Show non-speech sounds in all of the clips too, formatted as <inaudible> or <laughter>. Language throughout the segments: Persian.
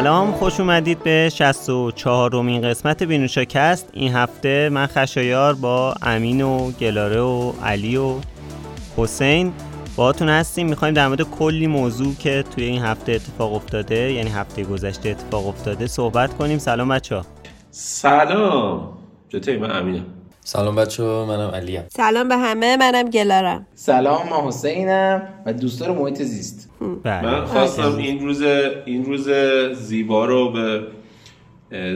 سلام خوش اومدید به 64 رومین قسمت بینوشاکست این هفته من خشایار با امین و گلاره و علی و حسین باهاتون هستیم. می‌خوایم در مورد کلی موضوع که توی این هفته اتفاق افتاده یعنی هفته گذشته اتفاق افتاده صحبت کنیم. سلام بچه سلام. چطوری؟ من امینم. سلام بچه منم علیم. سلام به همه منم گلارم. سلام ما حسینم و دوستدار محیط زیست. بله. من خواستم این روز این روز زیبا رو به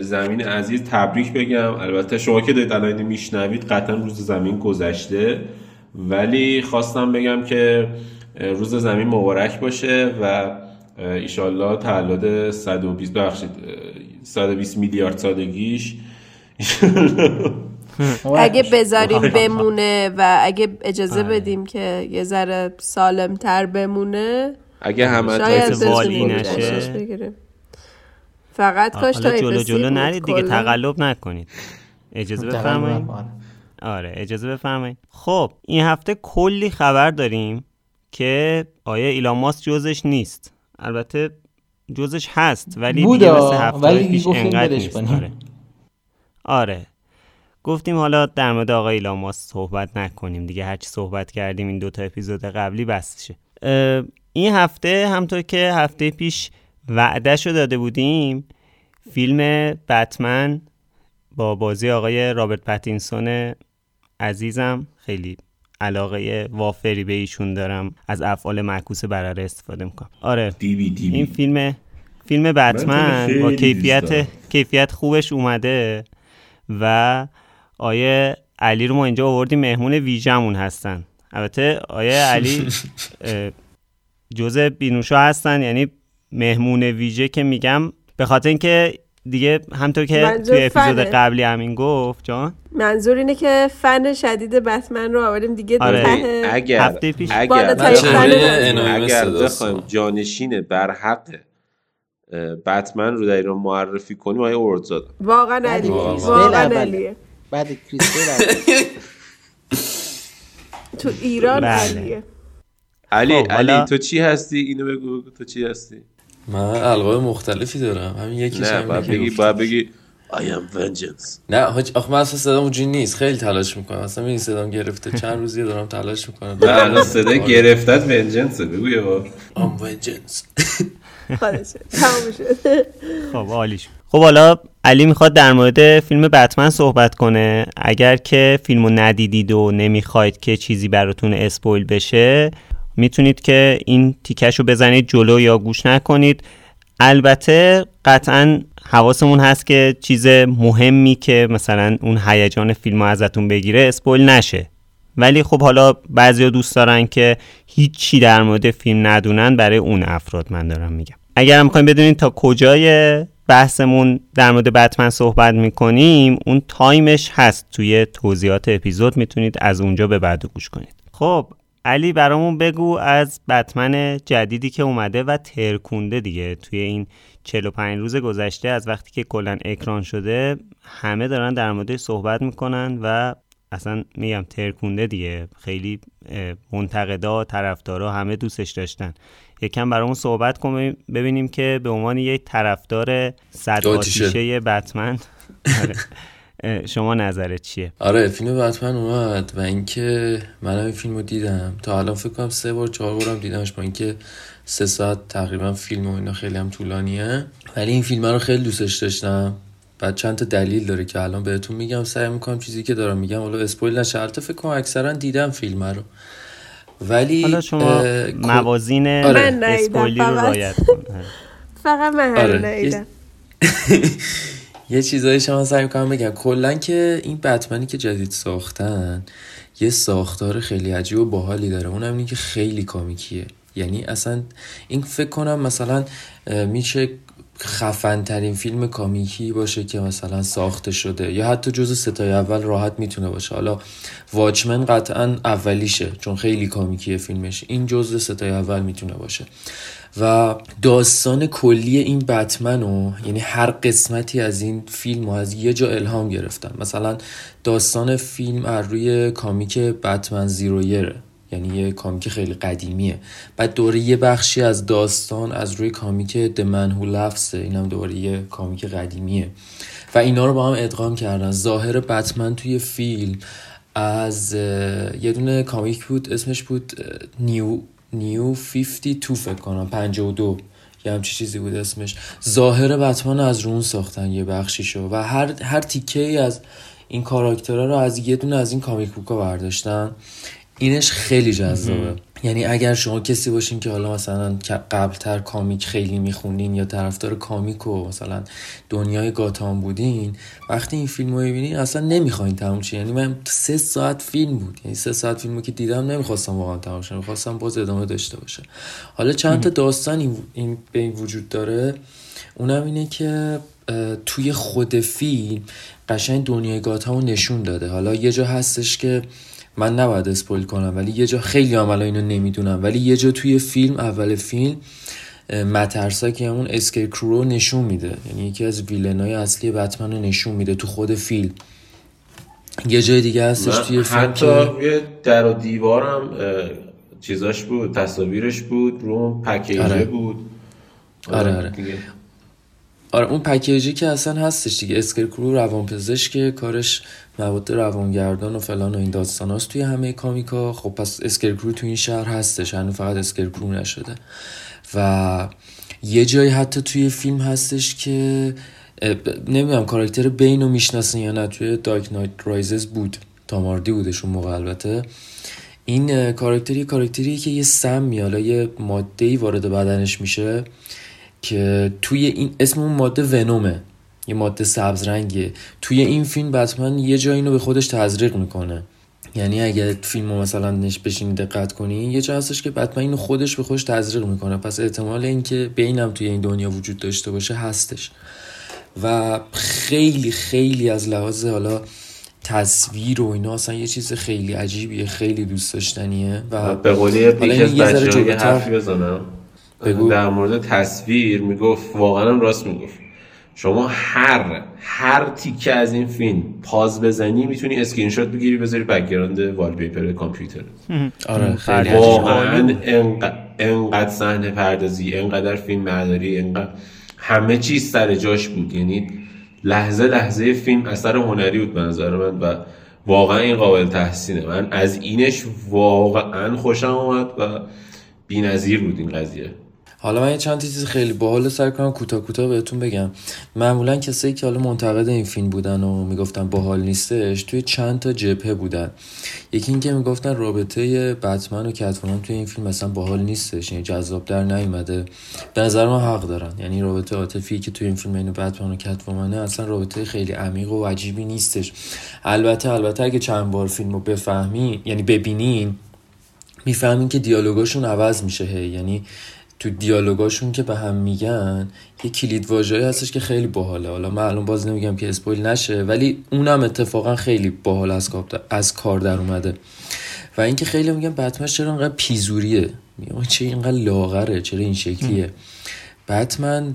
زمین عزیز تبریک بگم. البته شما که دارید الان میشنوید قطعا روز زمین گذشته. ولی خواستم بگم که روز زمین مبارک باشه و ایشالله تولد 120 بخشید 120 میلیارد سالگیش. <laughs> اگه بذاریم بمونه و اگه اجازه آره. بدیم که یه ذره سالم تر بمونه اگه همه شاید والی نشه. فقط کاش تا جلو جلو نرید دیگه تقلب نکنید. اجازه بفرمایید. آره. اجازه بفرمایید. خب این هفته کلی خبر داریم که آیا ایلان ماسک جزش نیست. البته جزش هست ولی دیگه مثل هفته پیش انقدر نیست. آره. آره. گفتیم حالا در مورد آقای ایلان ماسک صحبت نکنیم دیگه هرچی صحبت کردیم این دوتا اپیزود قبلی بسشه این هفته همطور که هفته پیش وعدهشو داده بودیم فیلم بتمن با بازی آقای رابرت پتینسون عزیزم خیلی علاقه وافری به ایشون دارم از افعال معکوس برره استفاده می‌کنم. آره دیوی دیوی. این فیلم فیلم بتمن با کیفیت کیفیت خوبش اومده و آیه علی رو ما اینجا آوردیم مهمون ویژمون هستن. البته آیه علی <laughs> جزء بینوشا هستن یعنی مهمون ویژه که میگم به خاطر اینکه دیگه همطور که توی اپیزود قبلی همین گفت جان؟ منظور اینه که فن شدید بتمن رو آوردیم دیگه آره. اگر هفته پیش. اگر, اگر بخوایم جانشین بر حق بتمن رو در ایران معرفی کنیم آیه اوردزاد واقعا علی. واقعا علیه. بعد <laughs> تو ایران علیه علی خب، علی تو چی هستی؟ اینو بگو تو چی هستی؟ من القاب مختلفی دارم. همین یکیش نه باید بگی باید بگی I am vengeance. نه آخه من اصلا صدام اونجوری نیست. خیلی تلاش می‌کنم. اصلا این صدام گرفته. چند روزی دارم تلاش می‌کنم. نه الان صدا گرفتت vengeance بگو یه بار. I'm vengeance. خب عالیش. خب حالا علی می‌خواد در مورد فیلم بتمن صحبت کنه. اگر که فیلمو ندیدید و نمی‌خواید که چیزی براتون اسپویل بشه می‌تونید که این تیکش رو بزنید جلو یا گوش نکنید. البته قطعا حواسمون هست که چیز مهمی که مثلا اون هیجان فیلم رو ازتون بگیره اسپویل نشه. ولی خب حالا بعضیا دوست دارن که هیچی در مورد فیلم ندونن برای اون افراد من دارم میگم. اگر هم می‌خوایم بدونید تا کجای بحثمون در مورد بتمن صحبت می‌کنیم. اون تایمش هست توی توضیحات اپیزود می‌تونید از اونجا به بعد گوش کنید. خب علی برامون بگو از بتمن جدیدی که اومده و ترکونده دیگه. توی این 45 روز گذشته از وقتی که کلا اکران شده همه دارن در مورد صحبت می‌کنن و اصلا میگم ترکونده دیگه. خیلی منتقدا طرفدارا همه دوستش داشتن. یکم برامون صحبت کنیم ببینیم که به عنوان یک طرفدار صد آتیشه. بتمن. آره. شما نظرت چیه؟ آره فیلم بتمن اومد و اینکه من این فیلم رو دیدم. تا الان فکر کنم سه بار چهار بارم دیدمش با اینکه سه ساعت تقریبا فیلم و اینا خیلی هم طولانیه. ولی این فیلم رو خیلی دوستش داشتم. بعد چند تا دلیل داره که الان بهتون میگم سعی می‌کنم چیزی که دارم میگم حالا اسپویل نشه. فکر کنم اکثرا دیدم فیلم رو. ولی حالا شما موازین آره. اسپویلی رو رایت فقط من آره. <laughs> یه چیزایی شما سعی می‌کنم بگم. کلا که این بتمنی که جدید ساختن یه ساختار خیلی عجیب و باحالی داره. اونم اینه که خیلی کامیکیه. یعنی اصلا این فکر کنم مثلا میشه خفن ترین فیلم کامیکی باشه که مثلا ساخته شده یا حتی جز ستای اول راحت می‌تونه باشه. حالا واچمن قطعا اولیشه چون خیلی کامیکیه فیلمش. این جز ستای اول می‌تونه باشه. و داستان کلی این بتمن و یعنی هر قسمتی از این فیلم و از یه جا الهام گرفتن. مثلا داستان فیلم از روی کامیک بتمن زیرویره یعنی یه comic خیلی قدیمیه. بعد دوباره یه بخشی از داستان از روی comic The Man Who اینم دوباره یه comic قدیمیه. و اینا رو با هم ادغام کردن. ظاهر بتمن توی فیلم از یه دونه comic بود اسمش بود New New 52 فکر کنم 52 یه همچی چیزی بود اسمش. ظاهر بتمن از رو اون ساختن یه بخشیشو. و هر هر تیکه ای از این کاراکترها رو از یه دونه از این کامیک بوکا برداشتن. اینش خیلی جذابه. یعنی اگر شما کسی باشین که حالا مثلا قبلتر کامیک خیلی می‌خونین یا طرفدار کامیک و مثلا دنیای گاتام بودین وقتی این فیلم رو ببینین اصلا نمی‌خواین تموم یعنی من سه ساعت فیلم بود. یعنی سه ساعت فیلمو که دیدم نمی‌خواستم واقعا تموم شه. می‌خواستم باز ادامه داشته باشه. حالا چند تا داستان این به این وجود داره. اونم اینه که توی خود فیلم قشنگ دنیای گاتام نشون داده. حالا یه جا هستش که من نباید اسپویل کنم ولی یه جا خیلی عملا اینو نمی‌دونم. ولی یه جا توی فیلم اول فیلم مترسا که همون اسکر کرو نشون میده. یعنی یکی از ویلنای اصلی بتمن رو نشون میده تو خود فیلم. یه جای دیگه هستش توی فیلم حتی یه در و دیوارم چیزاش بود تصاویرش بود رو پکیجه آره. بود. آره آره آره. اون package ی که اصلا هستش دیگه Scarecrow رو روانپزشک کارش مواد روانگردان و فلان و این داستان هست توی همه comic ا. خب پس Scarecrow تو این شهر هستش هنو فقط Scarecrow نشده. و یه جایی حتی توی فیلم هستش که نمی‌دونم کاراکتر Bane رو می‌شناسن یا نه توی Dark Knight Rises بود تام هاردی بودش اون موقع البته. این کاراکتری کاراکتری که یه سم یا یه ماده وارد بدنش میشه. که توی این اسم اون ماده ونومه. یه ماده سبز رنگه توی این فیلم بتمن یه جایی اینو به خودش تزریق می‌کنه. یعنی اگه فیلم رو مثلا نش بشین دقت کنی یه جا هستش که بتمن اینو خودش به خودش تزریق می‌کنه. پس احتمال اینکه بینم توی این دنیا وجود داشته باشه هستش. و خیلی خیلی از لحاظ حالا تصویر و اینا اصلا یه چیز خیلی عجیبیه خیلی دوست داشتنیه و به قولی بچه یه حرفی بزنم. بگو. در مورد تصویر می‌گفت واقعا راست می‌گفت. شما هر هر تیکه از این فیلم pause بزنی می‌تونی اسکرین شات بگیری بذاری background wallpaper کامپیوتر. آره خیلی واقعا انقدر صحنه پردازی انقدر فیلم برداری انقدر همه چیز سر جاش بود. یعنی لحظه لحظه فیلم اثر هنری بود به نظر من و واقعا این قابل تحسینه. من از اینش واقعا خوشم آمد و بی‌نظیر بود این قضیه. حالا من یه چند چیز خیلی باحال سر کنم کوتاه کوتاه بهتون بگم. معمولا کسایی که حالا منتقد این فیلم بودن و می‌گفتن باحال نیستش توی چند تا جبهه بودن. یکی اینکه می‌گفتن رابطه بتمن و کتومان توی این فیلم مثلا باحال نیستش یعنی جذاب در نیومده. به نظر من حق دارن. یعنی رابطه عاطفی که توی این فیلم بین بتمن و کتومانه اصلا رابطه خیلی عمیق و عجیبی نیستش. البته البته اگه چند بار فیلم رو بفهمی یعنی ببینین می‌فهمین که دیالوگاشون عوض میشه یعنی تو دیالوگاشون که به هم میگن یه کلید واژه‌ای هستش که خیلی باحاله. حالا من الان باز نمیگم که اسپویل نشه ولی اونم اتفاقا خیلی باحال از از کار در اومده. و اینکه خیلی میگن بتمن چرا اینقدر پیزوریه؟ میگم چه اینقدر لاغره؟ چرا این شکلیه؟ بتمن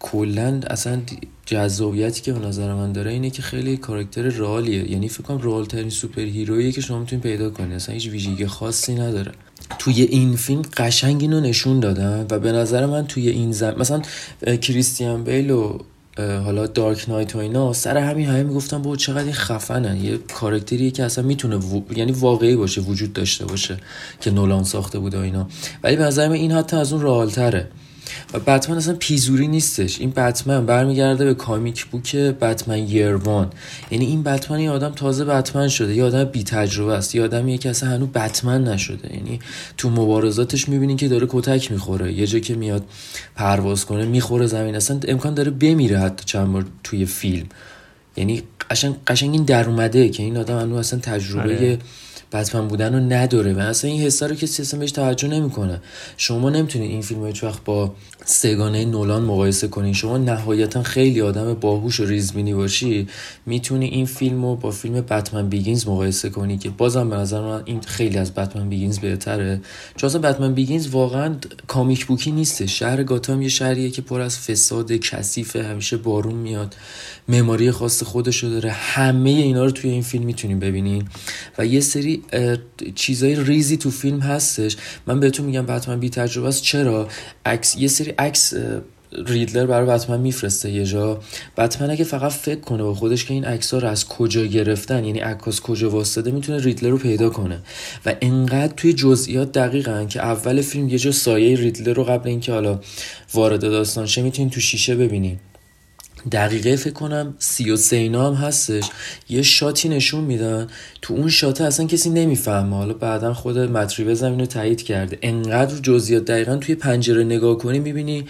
کلا اصلا جذابیتی که به نظر من داره اینه که خیلی کاراکتر رالیه. یعنی فکر کنم رال ترین سوپر هیرویی که شما می‌تونید پیدا کنید اصلا هیچ ویژگی خاصی نداره. توی این فیلم قشنگ اینو نشون دادن و به نظر من توی این زم مثلا کریستیان بیل و حالا دارک نایت و اینا سر همین همه می‌گفتن با چقدر خفنه یه کارکتریه که اصلا می‌تونه یعنی واقعی باشه وجود داشته باشه که نولان ساخته بود و اینا. ولی به نظر من این حتی از اون رالتره و بتمن اصلا پیزوری نیستش. این بتمن برمیگرده به کامیک بوک بتمن یروان یعنی این بتمن یه آدم تازه بتمن شده. یه آدم بی تجربه است. یه آدمی که اصلا هنوز بتمن نشده. یعنی تو مبارزاتش می‌بینین که داره کتک می‌خوره. یه جا که میاد پرواز کنه می‌خوره زمین. اصلا امکان داره بمیره حتی چند بار توی فیلم. یعنی قشنگ قشنگ این در اومده که این آدم هنوز اصلا تجربه آره. بتمن بودن رو نداره و اصلا این حسا رو کسی اصلا بهش توجه نمی‌کنه. شما نمی‌تونید این فیلم هیچ وقت با سگانه نولان مقایسه کنین شما نهایتا خیلی آدم باهوش و ریزبینی باشی. می‌تونی این فیلم رو با فیلم Batman Begins مقایسه کنی که بازم به نظر من این خیلی از Batman Begins بهتره. چون اصلا Batman Begins واقعا comic book ی نیسته شهر گاتام یه شهریه که پر از فساد کثیفه همیشه بارون میاد. معماری خاص خودشو داره. همه اینا رو توی این فیلم می‌تونیم ببینین و یه سری چیزای ریزی تو فیلم هستش. من بهتون میگم بتمن بی تجربه است. چرا؟ عکس یه سری عکس ریدلر برای بتمن میفرسته یه جا. بتمن اگه فقط فکر کنه با خودش که این عکس رو از کجا گرفتن یعنی عکاس کجا واسطه می‌تونه ریدلر رو پیدا کنه. و انقدر توی جزئیات دقیقن که اول فیلم یه جا سایه ریدلر رو قبل اینکه حالا وارد داستان شه می‌تونین تو شیشه ببینین دقیقه فکر کنم سی و سینا هم هستش. یه شاتی نشون میدن. تو اون شاته اصلا کسی نمی‌فهمه. حالا بعدا خود مطریبه زمین رو تایید کرده. انقدر جزئیات دقیقا توی پنجره نگاه کنی می‌بینی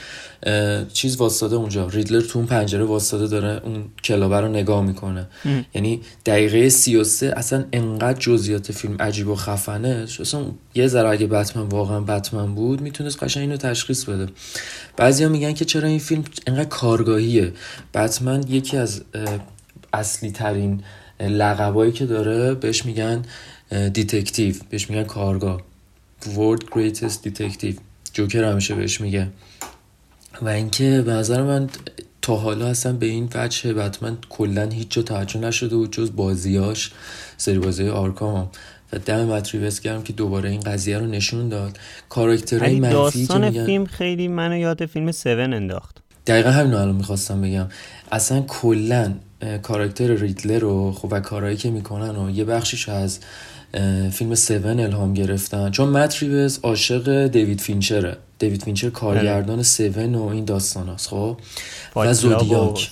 چیز واسطاده اونجا. ریدلر تو اون پنجره واسطاده داره اون کلابه رو نگاه می‌کنه. یعنی دقیقه سی و سه اصلا انقدر جزئیات فیلم عجیب و خفنه. اصلا یه ذره اگه بتمن واقعا بتمن بود می‌تونست قشنگ اینو تشخیص بده. بعضیا میگن که چرا این فیلم انقدر کارگاهیه. بتمن یکی از اصلی ترین لقبایی که داره بهش میگن detective. بهش میگن کارگاه. World Greatest Detective. جوکر همیشه بهش میگه. و اینکه به نظر من تا حالا اصلا به این وجه بتمن کلا هیچ جا توجه نشده بود جز بازیاش سری بازی آرکام و دم مت ریوز گرم که دوباره این قضیه رو نشون داد. کاراکترهای منفی داستان که فیلم خیلی منو یاد فیلم 7 انداخت. دقیقا همین الان می‌خواستم بگم. اصلا کلا کاراکتر ریدلر رو خب و کارهایی که می‌کنن و یه بخشیش از فیلم 7 الهام گرفتن. چون مت ریوز عاشق دیوید فینچره. دیوید فینچر کارگردان 7 و این داستان هست خب؟ و زودیاک.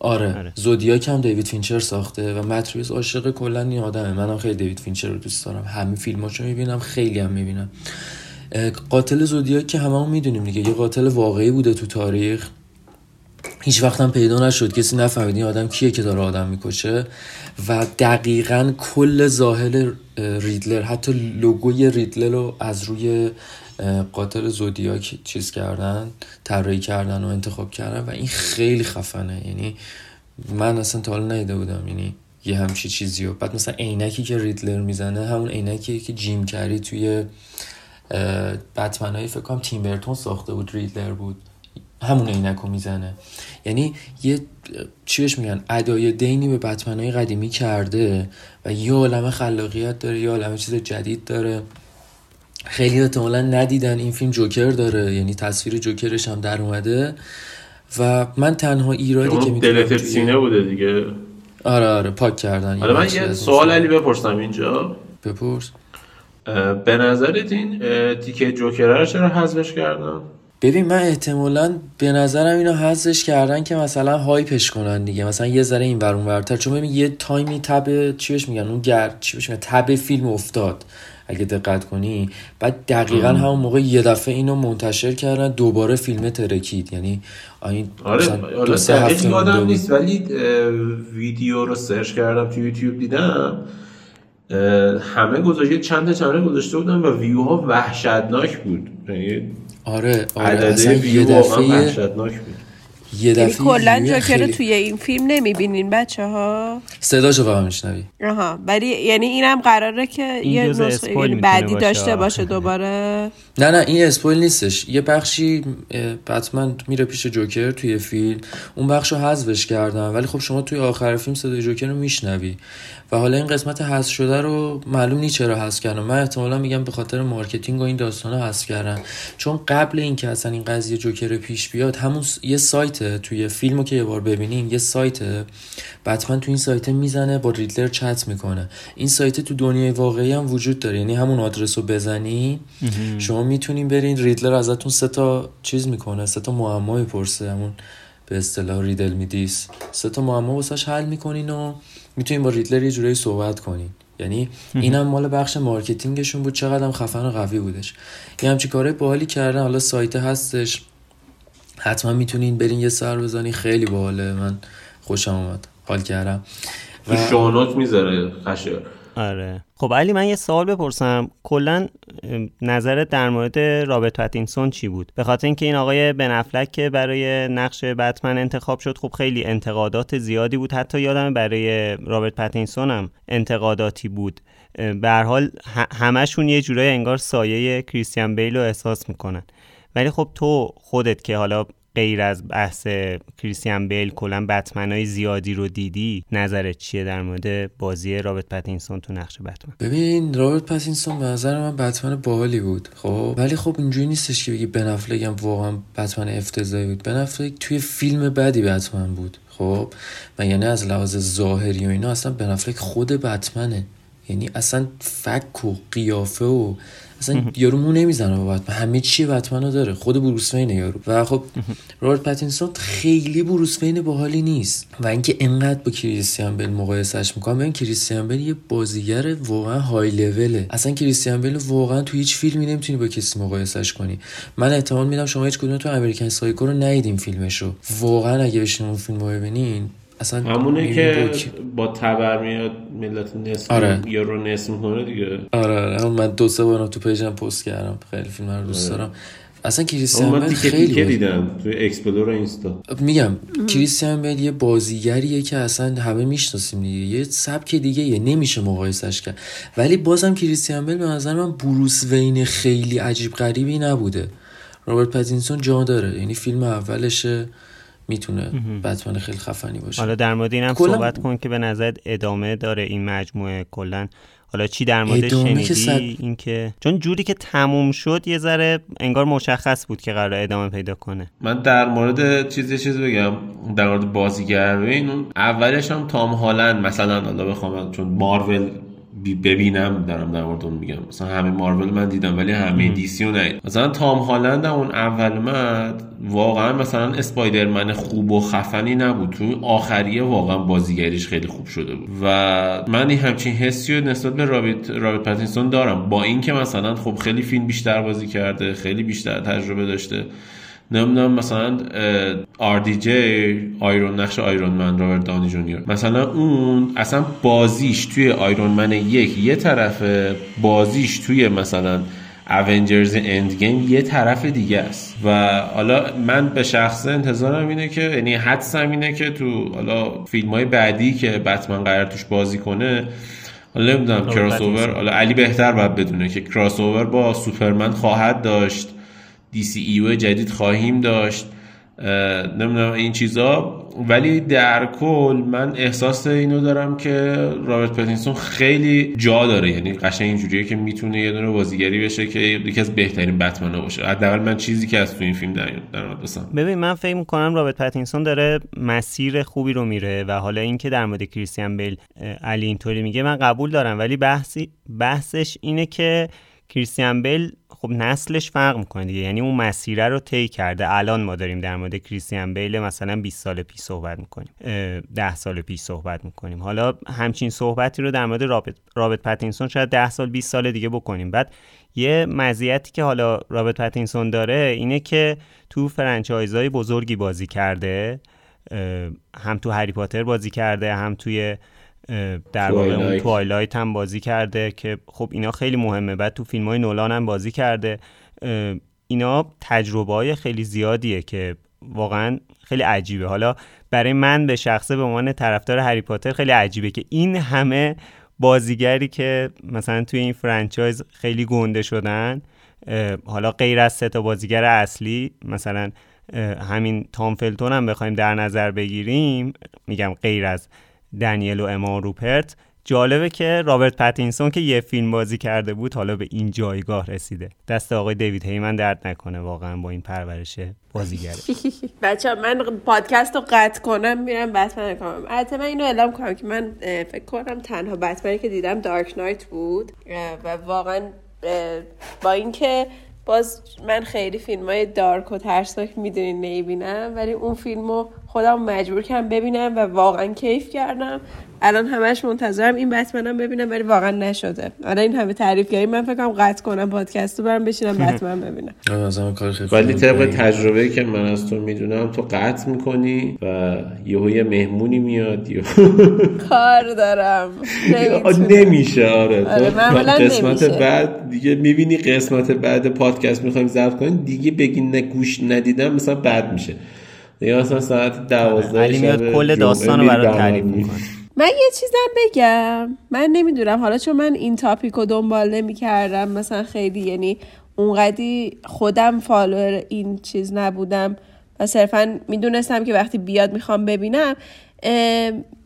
آره, آره. زودیاک هم دیوید فینچر ساخته و مت ریوز عاشق کلا این آدمه. منم خیلی دیوید فینچر رو دوست دارم. همه فیلماشو می‌بینم خیلی هم می‌بینم. قاتل زودیاک که هممون می‌دونیم دیگه یه قاتل واقعی بوده تو تاریخ. هیچ هم پیدا نشد. کسی نفهمید این آدم کیه که داره آدم می‌کشه. و دقیقا کل ظاهر ریدلر حتی لوگوی ریدلر رو از روی قاتل زودیاک چیز کردن طراحی کردن و انتخاب کردن و این خیلی خفنه. یعنی من اصلا تا حالا ندیده بودم یعنی یه همچی چیزی و بعد مثلا عینکی که ریدلر می‌زنه همون عینکی که جیم کری توی بتمن های فکر تیم برتون ساخته بود ریدلر بود. همون عینکو می‌زنه. یعنی یه چی بهش میگن؟ ادای دینی به بتمنهای قدیمی کرده و یه عالم خلاقیت داره یه عالم چیز جدید داره. خیلی احتمالا ندیدن این فیلم جوکر داره یعنی تصویر جوکرش هم در اومده. و من تنها ایرادی که می‌تونم توی... سینه بوده دیگه. آره آره پاک کردن حالا من یه سوال علی بپرسم اینجا. بپرس. به نظرت این تیکه جوکر رو چرا حذفش کردن؟ ببین من احتمالا به نظرم اینو حذفش کردن که مثلا هایپش کنن دیگه. مثلا یه ذره این ورون ورتر. چون ببین یه تایمی تب چی بهش میگن؟ اون گرد چی بهش میگن؟ تب فیلم افتاد اگه دقت کنی. بعد دقیقا همون موقع یه دفعه اینو منتشر کردن دوباره فیلم ترکید. یعنی این آره دو سه هفته یادم نیست. ولی ویدیو رو سرچ کردم تو یوتیوب دیدم همه گذاشته چند چند گذاشته بودن و ویوها وحشتناک بود. یعنی آره آره. اصلا یه دفعه یه دفعه کلا جوکر توی این فیلم نمی‌بینین بچه ها صداشو فقط میشنوی. آها ولی یعنی اینم قراره که یه نسخه یعنی بعدی داشته باشه دوباره. نه نه این اسپویل نیستش. یه بخشی بتمن میره پیش جوکر توی فیلم. اون بخشو حذفش کردن. ولی خب شما توی آخر فیلم صدای جوکر رو میشنوی. و حالا این قسمت حذف شده رو معلوم نیست چرا حذف کردن. من احتمالا میگم به خاطر marketing و این داستان رو حذف کردن. چون قبل اینکه اصلا این قضیه جوکر پیش بیاد همون یه سایت توی فیلمو که یه بار ببینیم یه سایت بتمن تو این سایت می‌زنه با ریدلر چت می‌کنه. این سایت تو دنیای واقعی هم وجود داره. یعنی همون آدرس رو بزنی شما می‌تونین برین. ریدلر ازتون سه تا چیز می‌کنه. سه تا معما می‌پرسه. همون به اصطلاح riddle me this. سه تا معما واسش حل می‌کنین و می‌تونین با ریدلر یه جورایی صحبت کنین. یعنی اینم مال بخش marketing شون بود. چقدر هم خفن و قوی بودش. یه همچی کاره باحالی کردن. حالا سایت هستش. حتما می‌تونین برین یه سر بزنین. خیلی باحاله. من خوشم اومد. حال کردم. و show note می‌ذاره. خشه آره. خب علی من یه سوال بپرسم. کلا نظرت در مورد رابرت پاتینسون چی بود؟ به خاطر اینکه این آقای بن افلک که برای نقش بتمن انتخاب شد خب خیلی انتقادات زیادی بود. حتی یادم برای رابرت پاتینسون هم انتقاداتی بود. به هر حال همشون یه جورای انگار سایه کریستیان بیل رو احساس می‌کنن. ولی خب تو خودت که حالا غیر از بحث کریستیان بیل کلا بتمن های زیادی رو دیدی؟ نظرت چیه در مورد بازی رابرت پتینسون تو نقش بتمن؟ ببین رابرت پتینسون به نظر من بتمن باحالی بود خب؟ ولی خب اینجوری نیستش که بگی بن هم واقعا بتمن افتضاحی بود. بن توی فیلم بعدی بتمن بود خب؟ و یعنی از لحاظ ظاهری و اینا اصلا بن خود بتمنه. یعنی اصلا فک و قیافه و اصلا یارو مو نمی‌زنه با بتمن همه چی بتمن داره. خود بروس وین یارو. و خب رابرت پاتینسون خیلی بروس وین باحالی نیست. و اینکه انقدر با کریستیان بیل مقایسش می‌کنم ببین کریستیان بیل یه بازیگر واقعا های لوله اصلا کریستیان بیل واقعا تو هیچ فیلمی نمی‌تونی با کسی مقایسش کنی. من احتمال میدم شما هیچ کدوم تو American Psycho رو ندیدین فیلمشو. واقعا اگه بشین اون فیلم رو ببینین اصلا همونه که با تبر میاد ملت نصف آره. یا رو نصف می‌کنه دیگه. آره آره. من دو سه بارم تو page م پست کردم. خیلی فیلم رو دوست آره. دارم. اصلا کریستیان بیل خیلی دیدم توی explore اینستا. میگم کریستیان بیل یه بازیگریه که اصلا همه می‌شناسیم دیگه. یه سبک دیگه یه نمیشه مقایسش کرد. ولی بازم کریستیان بیل به نظر من بروس وین خیلی عجیب غریبی نبوده. رابرت پتینسون جا داره. یعنی فیلم اولشه. می‌تونه بتمن خیلی خفنی باشه. حالا در مورد اینم کلن... صحبت کن که به نظرت ادامه داره این مجموعه کلا. حالا چی در مورد شنیدی؟ صد... اینکه چون جوری که تموم شد یه ذره انگار مشخص بود که قرار ادامه پیدا کنه. من در مورد چیزی چیز بگم. در مورد بازیگر. ببین اولش هم تام هالند مثلا حالا بخوام چون مارول ببینم دارم در مورد اون میگم. مثلا همه مارول من دیدم ولی همه دیسی رو ندیدم مثلا تام هالند اون اول اومد واقعا مثلا اسپایدرمن خوب و خفنی نبود. تو آخریه واقعا بازیگریش خیلی خوب شده بود. و من این همچین حسی رو نسبت به رابرت رابرت پاتینسون دارم. با اینکه مثلا خب خیلی فیلم بیشتر بازی کرده خیلی بیشتر تجربه داشته. نمی‌دونم مثلا جی آیرون نقش آیرون من رابرت دانی جونیور. مثلا اون اصلا بازیش توی آیرون من یک یه طرف بازیش توی مثلا Avengers Endgame یه طرف دیگه است. و حالا من به شخصه انتظارم اینه که یعنی حدسم اینه که تو حالا فیلم های بعدی که بتمن قرار توش بازی کنه حالا نمی‌دونم کراس اوور حالا علی بهتر باید بدونه که کراس اوور با سوپرمن خواهد داشت. ایو جدید خواهیم داشت. نمی‌دونم این چیزا. ولی در کل من احساس اینو دارم که رابرت پتینسون خیلی جا داره. یعنی قشنگ اینجوریه که می‌تونه یه دونه بازیگری بشه که یکی از بهترین بتمن باشه. حداقل من چیزی که از تو این فیلم در ببین من فکر می‌کنم رابرت پتینسون داره مسیر خوبی رو میره و حالا اینکه در مورد کریستیان بیل علی اینطوری میگه من قبول دارم. ولی بحثی بحثش اینه که کریستیان بیل خب نسلش فرق می‌کنه دیگه. یعنی اون مسیره رو طی کرده. الان ما داریم در مورد کریستیان بیل مثلا 20 سال پیش صحبت می‌کنیم. 10 سال پیش صحبت می‌کنیم. حالا همچین صحبتی رو در مورد رابرت رابرت پتینسون شاید 10 سال 20 سال دیگه بکنیم. بعد یه مزیتی که حالا رابرت پتینسون داره اینه که تو franchise های بزرگی بازی کرده. هم تو هری پاتر بازی کرده هم توی در واقع اون Twilight هم بازی کرده که خب اینا خیلی مهمه. بعد تو فیلم های نولان هم بازی کرده. اینا تجربه های خیلی زیادیه که واقعا خیلی عجیبه. حالا برای من به شخصه به عنوان طرفدار هری پاتر خیلی عجیبه که این همه بازیگری که مثلا توی این franchise خیلی گنده شدن حالا غیر از سه تا بازیگر اصلی مثلا همین تام فلتون هم بخوایم در نظر بگیریم میگم غیر از دنیل و اما روپرت. جالبه که رابرت پتینسون که یه فیلم بازی کرده بود حالا به این جایگاه رسیده. دست آقای دیوید هیمن درد نکنه واقعا با این پرورش بازیگره. <laughs> بچه من پادکست رو قطع کنم میرم بتمن کنم. البته من اینو اعلام کنم که من فکر کنم تنها بتمنی که دیدم دارک نایت بود. و واقعا با اینکه باز من خیلی فیلم های دارک و ترسناک می‌دونین نمی‌بینم ولی اون فیلم رو خودم مجبور کردم ببینم و واقعا کیف کردم. الان همش منتظرم این بتمنم ببینم ولی واقعا نشده. الان این همه تعریف کردی من فکرم قطع کنم پادکست رو برم بشینم بتمن <laughs> ببینم. ولی طبق تجربه که من از تو می‌دونم تو قطع می‌کنی و یهو یه مهمونی میاد <laughs> کار دارم. نمیشه آره, آره قسمت بعد دیگه می‌بینی قسمت بعد پادکست می‌خوایم ضبط کنیم دیگه بگی نه گوش ندیدم مثلا بد میشه. دیگه مثلا ساعت 12 علی میاد کل داستان رو برات تعریف می‌کنه. من یه چیزم بگم. من نمی‌دونم. حالا چون من این تاپیک رو دنبال نمی کردم مثلا خیلی یعنی اونقدی خودم follower این چیز نبودم و صرفا می‌دونستم که وقتی بیاد می‌خوام ببینم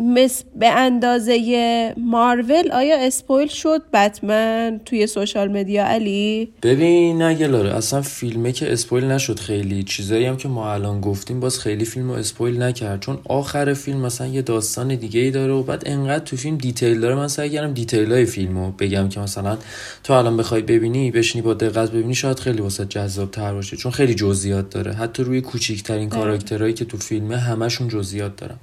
مس به اندازه مارول آیا spoil شد بتمن توی social media؟ علی؟ ببین نه گلاره اصلا فیلمه که spoil نشد خیلی. چیزایی هم که ما الان گفتیم باز خیلی فیلم رو spoil نکرد. چون آخر فیلم مثلا یه داستان دیگه ای داره و بعد انقدر تو فیلم detail داره. من سعی کردم detail های فیلم رو بگم که مثلا تو الان بخوای ببینی بشینی با دقت ببینی شاید خیلی واسه جذاب تر باشه. چون خیلی جزئیات داره. حتی روی کوچیکترین کاراکترهایی که تو فیلمه همشون جزئیات دارن.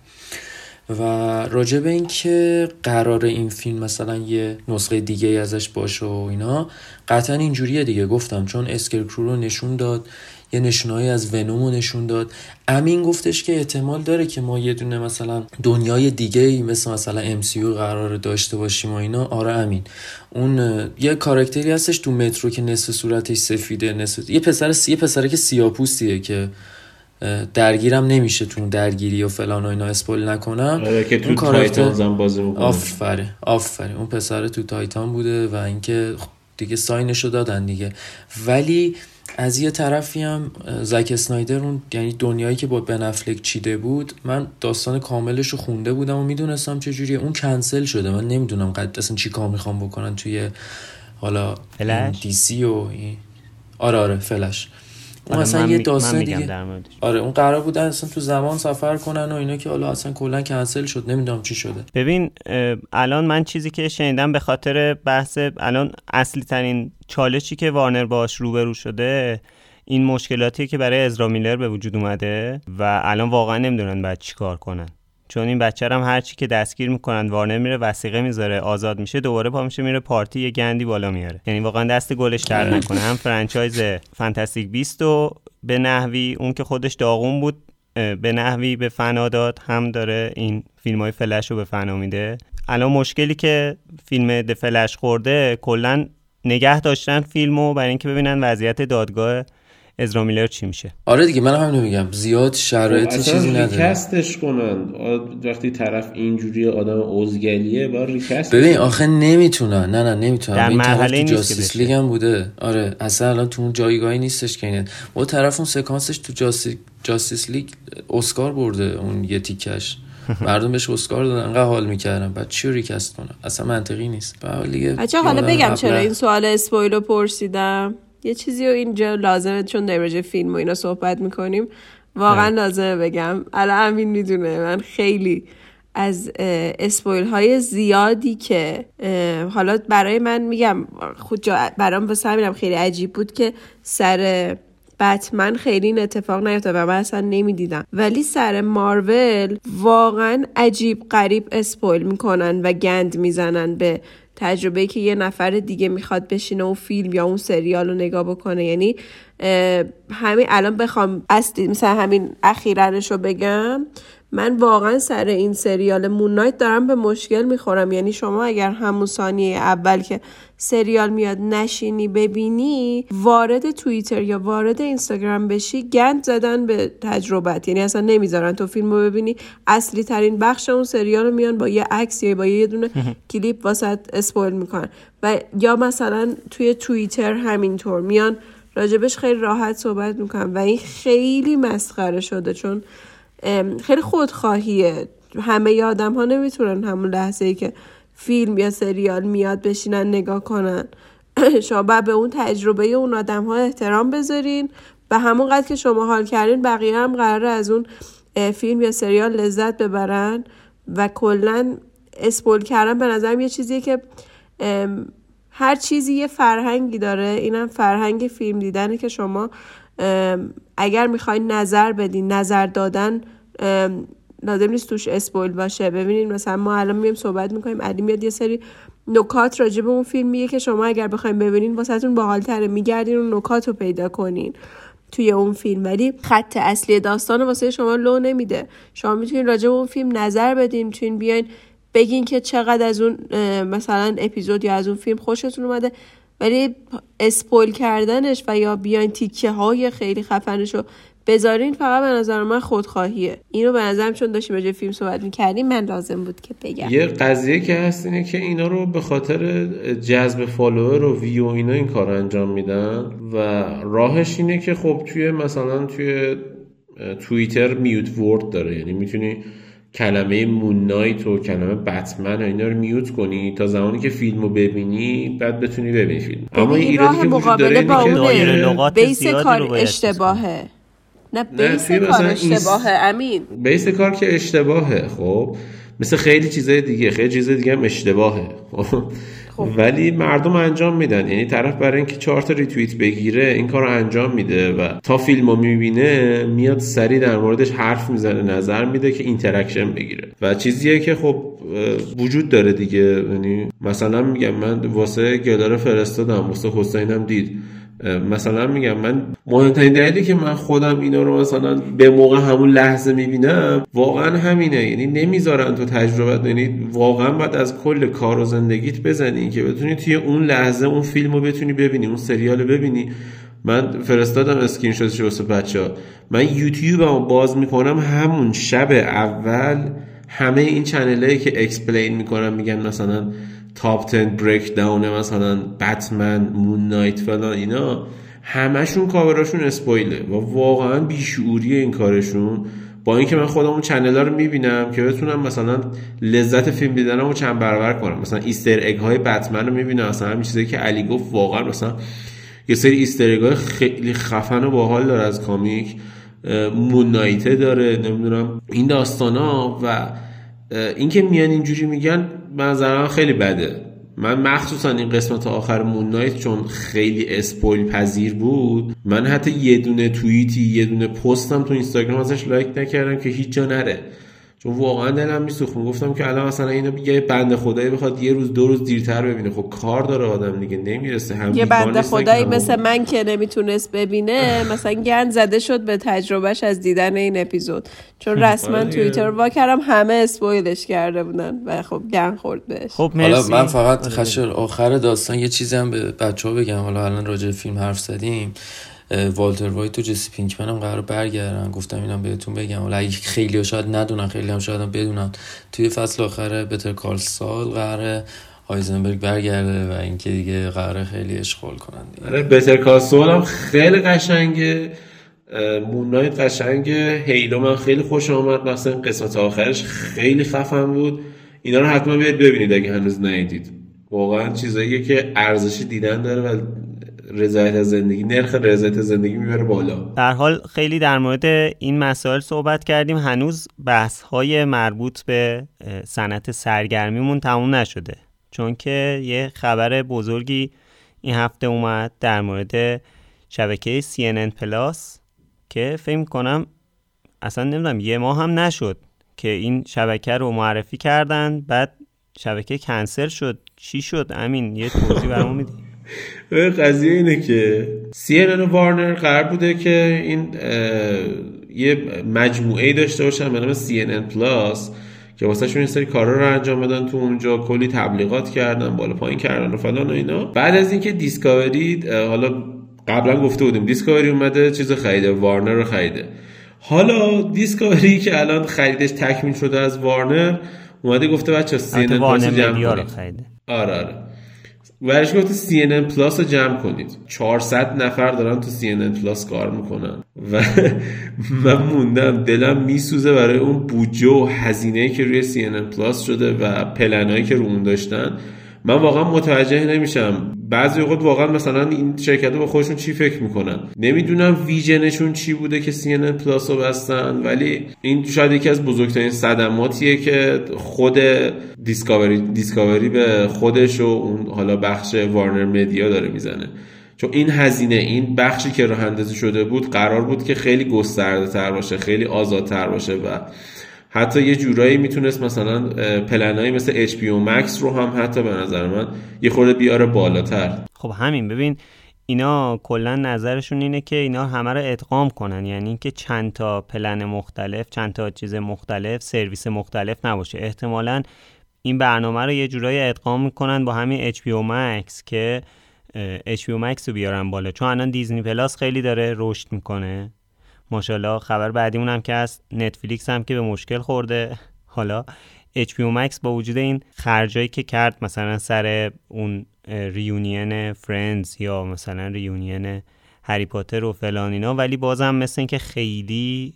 و راجع به اینکه قرار این فیلم مثلا یه نسخه دیگه ازش باشه و اینا قطعا اینجوریه دیگه. گفتم چون اسکرکرو رو نشون داد یه نشونهایی از ونوم رو نشون داد. امین گفتش که احتمال داره که ما یه دونه مثلا دنیای دیگه ای مثل مثلا MCU قرار داشته باشیم و اینا. آره امین. اون یه کاراکتری هستش تو مترو که نصف صورتش سفیده نصف یه پسر یه پسره که سیاپوستیه که درگیرم نمیشه تو درگیری و فلان و اینا اسپول نکنم. آره که تو تایتان هم بازی می‌کنه. آفره آفره. اون پسر تو تایتان بوده و اینکه دیگه ساینشو دادن دیگه. ولی از یه طرفی هم زک اسنایدر اون یعنی دنیایی که با بنفلک چیده بود من داستان کاملش رو خونده بودم و می‌دونستم چجوریه اون کنسل شده. من نمی‌دونم قد اصلا چی کار می‌خوام بکنن توی حالا فلش؟ دی سی و آره آره فلش. اون اصلا یه داستان دیگه. آره اون قرار بودن اصلا تو زمان سفر کنن و اینا که حالا اصلا کلا کنسل شد نمی‌دونم چی شده. ببین الان من چیزی که شنیدم به خاطر بحث الان اصلی ترین چالشی که وارنر باش روبرو شده این مشکلاتی که برای ازرا میلر به وجود اومده و الان واقعا نمی‌دونن بعد چیکار کنن. چون این بچه هم هر چی که دستگیر می‌کنن وارنر میره وسیقه می‌ذاره آزاد میشه دوباره پا میشه میره پارتی یه گندی بالا میاره. یعنی واقعا دست گلش در نکنه. هم فرانچایز Fantastic Beasts و به نحوی اون که خودش داغون بود به نحوی به فنا داد هم داره این فیلم های فلش رو به فنا میده. الان مشکلی که فیلم The Flash خورده کلا نگه داشتن فیلمو برای اینکه ببینن وضعیت دادگاه ازرا میلر چی میشه؟ آره دیگه من هم نمیگم زیاد شرایط خب، چیزی نداره. recast ش کنن. وقتی طرف اینجوری آدم ازگلیه با recast ببین آخه نمی‌تونن. نه نه نمی‌تونن. در مرحله Justice League هم بوده. آره اصلا الان تو اون جایگاهی نیستش که اینه. با طرف اون سکانسش تو Justi... Justice League اسکار برده اون یه تیکش. <laughs> مردم بهش اسکار دادن انقدر حال می‌کردن. بعد چی recast کنن اصلا منطقی نیست. بچه ها حالا بگم چرا این سوال spoil و پرسیدم. یه چیزی رو اینجا لازمه چون در فیلم و اینا صحبت می‌کنیم. واقعا لازمه بگم. الان امین می‌دونه من خیلی از spoil های زیادی که حالا برای من میگم خود برام واسه همینم خیلی عجیب بود که سر بتمن خیلی این اتفاق نیفتاد و من اصلا نمی‌دیدم. ولی سر مارول واقعا عجیب غریب اسپویل می‌کنن و گند می‌زنن به تجربه که یه نفر دیگه می‌خواد بشینه اون فیلم یا اون سریال رو نگاه بکنه. یعنی همین الان بخوام اصلی مثلا همین اخیرانش رو بگم. من واقعا سر این سریال مون دارم به مشکل می‌خورم. یعنی شما اگر همون ثانیه اول که سریال میاد نشینی ببینی وارد توییتر یا وارد اینستاگرام بشی گند زدن به تجربت. یعنی اصلا نمی‌ذارن تو فیلم رو ببینی. اصلی ترین بخش اون سریال رو میان با یه عکس یا با یه دونه <laughs> کلیپ واسط اسپویل می‌کنن. و یا مثلا توی توییتر همینطور میان راجبش خیلی راحت صحبت می‌کنن. و این خیلی مسخره شده چون خیلی خودخواهیه. همه آدم ها نمی‌تونن همون لحظه ای که فیلم یا سریال میاد بشینن نگاه کنن. <clears throat> شما باید به اون تجربه اون آدم ها احترام بذارین. و همون قدر که شما حال کردین بقیه هم قراره از اون فیلم یا سریال لذت ببرن و کلا اسپول کردن. به نظرم یه چیزیه که هر چیزی یه فرهنگی داره. اینم فرهنگ فیلم دیدنه که شما اگر می‌خواین نظر بدین نظر دادن لازم نیست توش اسپویل باشه. ببینید مثلا ما الان میایم صحبت می‌کنیم علی میاد یه سری نکات راجع به اون فیلم میگه که شما اگر بخوایم ببینین واسهتون باحالتره. میگردین اون نکات رو پیدا کنین توی اون فیلم. ولی خط اصلی داستان واسه شما لو نمیده. شما می‌تونین راجع به اون فیلم نظر بدین. می‌تونین بیاین بگین که چقدر از اون مثلا اپیزود یا از اون فیلم خوشتون اومده. ولی اسپول کردنش و یا بیاین تیکه های خیلی خفنش رو بذارین فقط به نظر من خودخواهیه. اینو به نظرم چون داشتیم راجع فیلم صحبت می‌کردیم من لازم بود که بگم. یه قضیه که هست اینه که اینا رو به خاطر جذب فالوور و ویو اینا این کار انجام میدن و راهش اینه که خب توی مثلا توی توییتر میوت ورد داره. یعنی می‌تونی کلمه مون نایت و کلمه بتمن و اینا رو میوت کنی تا زمانی که فیلمو ببینی بعد بتونی ببینی فیلم. اما این ایرادی که وجود داره با اونه بیس کار اشتباهه. نه base کار اشتباهه امین. بیس کار که اشتباهه خب. مثل خیلی چیزای دیگه خیلی چیزای دیگه هم اشتباهه خب. ولی مردم انجام میدن. یعنی طرف برای اینکه چهار تا ریتوییت بگیره این کار رو انجام میده و تا فیلمو می‌بینه میاد سریع در موردش حرف می‌زنه نظر میده که interaction بگیره. و چیزیه که خب وجود داره دیگه. یعنی مثلا میگم من واسه گلاره فرستادم واسه حسینم دید. مثلا میگم من مهمترین دلیلی که من خودم اینا رو مثلا به موقع همون لحظه می‌بینم واقعا همینه. یعنی نمی‌ذارن تو تجربه یعنی واقعا باید از کل کار و زندگیت بزنی که بتونی توی اون لحظه اون فیلم رو بتونی ببینی اون سریال ببینی. من فرستادم اسکرین شاتش واسه بچه ها من یوتیوب باز می‌کنم همون شب اول همه این channel که explain می‌کنن میگن مثلا top 10 breakdown مثلا بتمن Moon Knight فلان اینا همشون cover اشون spoil ه و واقعا بیشعوری این کارشون. با اینکه من خودم اون channel ها رو می‌بینم که بتونم مثلا لذت فیلم دیدنم رو چند برابر کنم. مثلا Easter egg های بتمن رو می‌بینم مثلا همین چیزایی که علی گفت واقعا مثلا یه سری Easter egg های خیلی خفن و باحال داره از comic. Moon Knight ه داره نمی‌دونم. این داستان و اینکه میان اینجوری میگن من خیلی بده. من مخصوصا این قسمت آخر مون نایت چون خیلی اسپویل پذیر بود من حتی یه دونه توییتی یه دونه پستم تو اینستاگرام ازش لایک نکردم که هیچ جا نره. چون واقعا دلم میسوخت. گفتم که الان مثلا اینو یه بنده خدایی بخواد یه روز دو روز دیرتر ببینه. خب کار داره آدم دیگه نمی‌رسه. هم یه بنده خدایی مثل من که نمی‌تونست ببینه <laughs> مثلا گن زده شد به تجربهش از دیدن این اپیزود. چون <laughs> رسما آره توییتر وا کردم همه spoil ش کرده بودن و خب گند خورد بهش. خب حالا من فقط آره. خشر آخر داستان یه چیزی هم به بچه ها بگم. حالا الان راجع فیلم حرف زدیم. والتر وایت و جسی پینکمن هم قرار برگردن. گفتم اینم بهتون بگم. ولی اگه خیلی ها شاید ندونن خیلی هم شاید هم بدونن. توی فصل آخر Better Call Saul قرار هایزنبرگ برگرده و اینکه دیگه قرار خیلی اشغال کنن آره Better Call Saul هم خیلی قشنگه. مونایت قشنگه. هیلو من خیلی خوش آمد. مثلا قسمت آخرش خیلی خفن بود. اینا رو حتما بیاید ببینید اگه هنوز ندیدید. واقعا چیزاییه که ارزش دیدن داره و رضایت زندگی نرخ رضایت زندگی می‌بره بالا. در حال خیلی در مورد این مسائل صحبت کردیم. هنوز بحث های مربوط به صنعت سرگرمیمون تموم نشده. چون که یه خبر بزرگی این هفته اومد در مورد شبکه CNN Plus که فکر کنم اصلا نمی‌دونم یه ماه هم نشد که این شبکه رو معرفی کردن. بعد شبکه کنسل شد. چی شد؟ امین یه توضیح برامون میدی؟ <laughs> قضیه اینه که CNN و وارنر قرار بوده که این یه مجموعه داشته باشن به نام CNN Plus که واسه شون این سری کارا رو انجام بدن تو اونجا کلی تبلیغات کردن بالا پایین کردن و فلان و اینا. بعد از اینکه دیسکاوری حالا قبلا گفته بودیم دیسکاوری اومده چیز خریده وارنر رو خریده. حالا دیسکاوری که الان خریدش تکمیل شده از وارنر اومده گفته بچه CNN Plus جمع آره آره. ورش گفت CNN Plus رو جمع کنید. 400 نفر دارن تو CNN Plus کار می‌کنن. و <laughs> من موندم دلم میسوزه برای اون بودجه و هزینه که روی CNN Plus شده و پلنهایی که رو اون داشتن. من واقعا متوجه نمیشم. بعضی اوقات واقعا مثلا این شرکت با خودشون چی فکر می‌کنن؟ نمی‌دونم vision شون چی بوده که CNN Plus رو بستن ولی این شاید یکی از بزرگترین صدماتیه که خود دیسکاوری دیسکاوری به خودش و اون حالا بخش وارنر مدیا داره می‌زنه. چون این هزینه این بخشی که راه اندازی شده بود قرار بود که خیلی گسترده تر باشه خیلی آزادتر باشه و حتی یه جورایی می‌تونست مثلا پلنایی مثل HBO Max رو هم حتی به نظر من یه خورده بیاره بالاتر. خب همین ببین اینا کلا نظرشون اینه که اینا همه رو ادغام کنن. یعنی اینکه چند تا پلن مختلف چند تا چیز مختلف سرویس مختلف نباشه. احتمالا این برنامه رو یه جورایی ادغام می‌کنن با همین HBO Max که HBO Max رو بیارن بالا. چون الان دیزنی پلاس خیلی داره رشد می‌کنه. ماشاءالله خبر بعدیمون هم که از نتفلیکس هم که به مشکل خورده. حالا HBO Max با وجود این خرجایی که کرد مثلا سر اون reunion Friends یا مثلا reunion هری پاتر و فلان اینا ولی بازم مثل اینکه خیلی